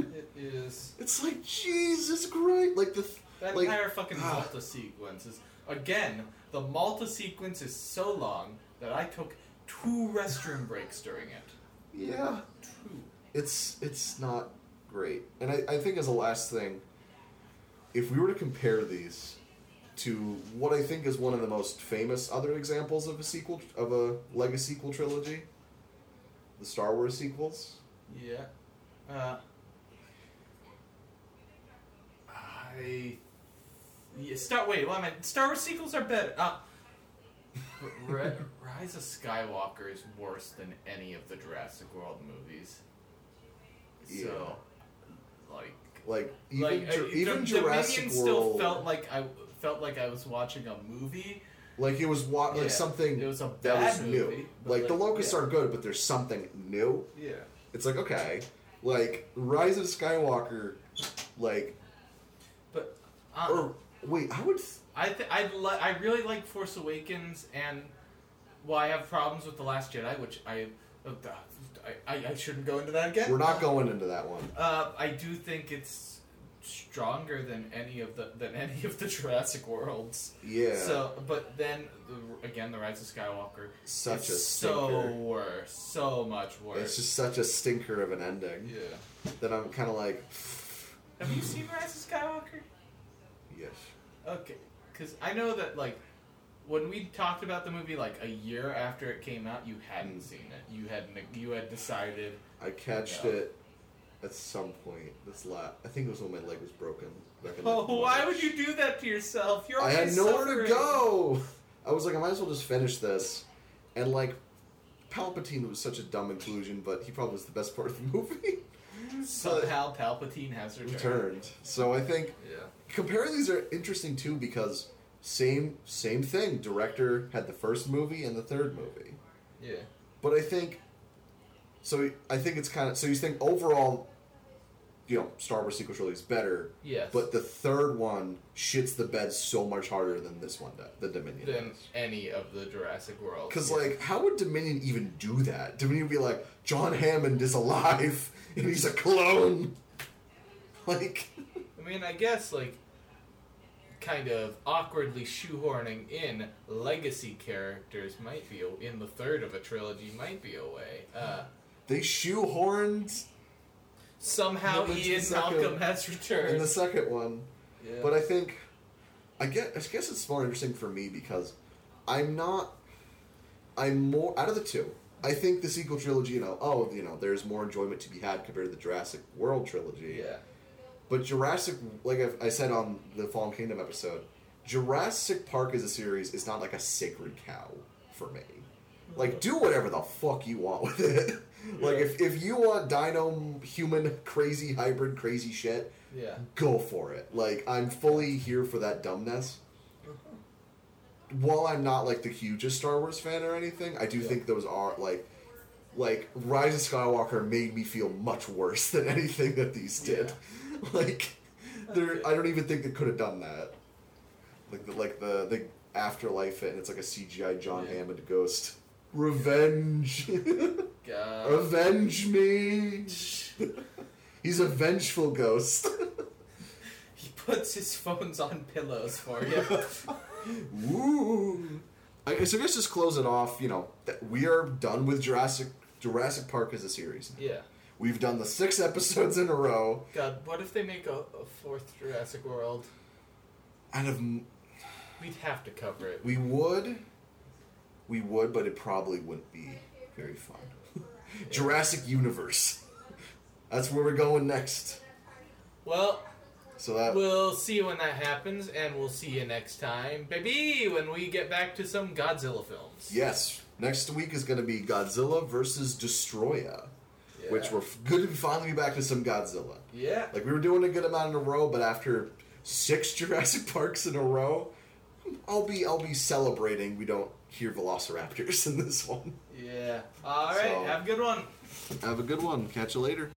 B: It is.
C: It's like Jesus Christ, like the th-
B: That
C: like
B: entire fucking
C: ah.
B: Malta sequence is again. The Malta sequence is so long that I took two restroom breaks during it.
C: yeah.
B: Two.
C: it's it's not great. And I, I think as a last thing, if we were to compare these to what I think is one of the most famous other examples of a sequel of a legacy sequel trilogy, the Star Wars sequels.
B: Yeah. Uh, I. Yeah, Star. Wait, well, I mean, Star Wars sequels are better. Uh, R- R- Rise of Skywalker is worse than any of the Jurassic World movies. So, like,
C: Like even
B: like
C: Ju-
B: uh,
C: even
B: the,
C: Jurassic
B: Dominion
C: World,
B: still felt like I felt like I was watching a movie.
C: like it was wa- like something
B: it was a
C: that was
B: bad
C: new.
B: movie, but,
C: like, the locusts
B: yeah.
C: are good, but there's something new.
B: Yeah.
C: It's like okay, like Rise of Skywalker, like
B: But uh,
C: or wait, I would.
B: I th- I li- I really like Force Awakens, and well, I have problems with the Last Jedi, which I uh, I, I, I shouldn't go into that again.
C: we're not going into that one.
B: Uh, I do think it's stronger than any of the than any of the Jurassic worlds.
C: Yeah.
B: So, but then the, again, the Rise of Skywalker.
C: Such
B: is
C: a
B: so
C: stinker.
B: worse, so much worse.
C: It's just such a stinker of an ending
B: yeah.
C: that I'm kind of like,
B: Have you seen Rise of Skywalker?
C: Yes.
B: Okay, because I know that like when we talked about the movie like a year after it came out, you hadn't mm. seen it. You had you had decided.
C: I catched it at some point. This la I think it was when my leg was broken.
B: Oh, why would you do that to yourself? You're
C: I had nowhere
B: suffering.
C: to go. I was like, I might as well just finish this, and like, Palpatine was such a dumb inclusion, but he probably was the best part of the movie. Mm-hmm.
B: Somehow Palpatine has returned.
C: Returned. So I think
B: Yeah.
C: Comparing these are interesting too because same same thing. Director had the first movie and the third movie.
B: Yeah.
C: But I think so. I think it's kind of so. You think overall, you know, Star Wars sequel trilogy is better,
B: Yes.
C: but the third one shits the bed so much harder than this one does. The Dominion.
B: than any of the Jurassic World.
C: Because
B: Yeah.
C: like, how would Dominion even do that? Dominion would be like, John Hammond is alive and he's a clone. Like,
B: I mean, I guess like kind of awkwardly shoehorning in legacy characters might be a, in the third of a trilogy might be a way. Uh,
C: they shoehorned
B: somehow
C: he it's the
B: Ian
C: second-
B: Malcolm has returned.
C: in the second one.
B: yeah.
C: But I think, I get, I guess it's more interesting for me because I'm not, I'm more out of the two. I think the sequel trilogy, you know, oh, you know, there's more enjoyment to be had compared to the Jurassic World trilogy.
B: yeah.
C: But Jurassic, like I've, I said on the Fallen Kingdom episode, Jurassic Park as a series is not like a sacred cow for me. Like, do whatever the fuck you want with it. like, if, if you want dino, human, crazy, hybrid, crazy shit,
B: Yeah.
C: go for it. Like, I'm fully here for that dumbness. While I'm not, like, the hugest Star Wars fan or anything, I do
B: Yeah.
C: think those are, like, like, Rise of Skywalker made me feel much worse than anything that these did. like, there, I don't even think they could have done that. Like the like the the afterlife, and it's like a CGI John
B: Yeah.
C: Hammond ghost. Revenge,
B: God.
C: avenge me. He's a vengeful ghost.
B: He puts his phones on pillows for you.
C: Woo! I, so I guess just close it off. You know, that we are done with Jurassic Jurassic Park as a series.
B: yeah.
C: We've done the six episodes in a row.
B: God, what if they make a, a fourth Jurassic World?
C: Out of
B: We'd have to cover it.
C: we would, we would, but it probably wouldn't be very fun. Jurassic Universe. That's where we're going next.
B: Well,
C: So that
B: we'll see you when that happens, and we'll see you next time, baby, when we get back to some Godzilla films.
C: yes, next week is going to be Godzilla versus Destoroyah,
B: Yeah.
C: which we're good to finally be back to some Godzilla.
B: Yeah.
C: Like we were doing a good amount in a row, but after six Jurassic Parks in a row, I'll be I'll be celebrating. We don't hear Velociraptors in this one.
B: Yeah. All right.
C: So-
B: Have a good one.
C: Have a good one. Catch you later.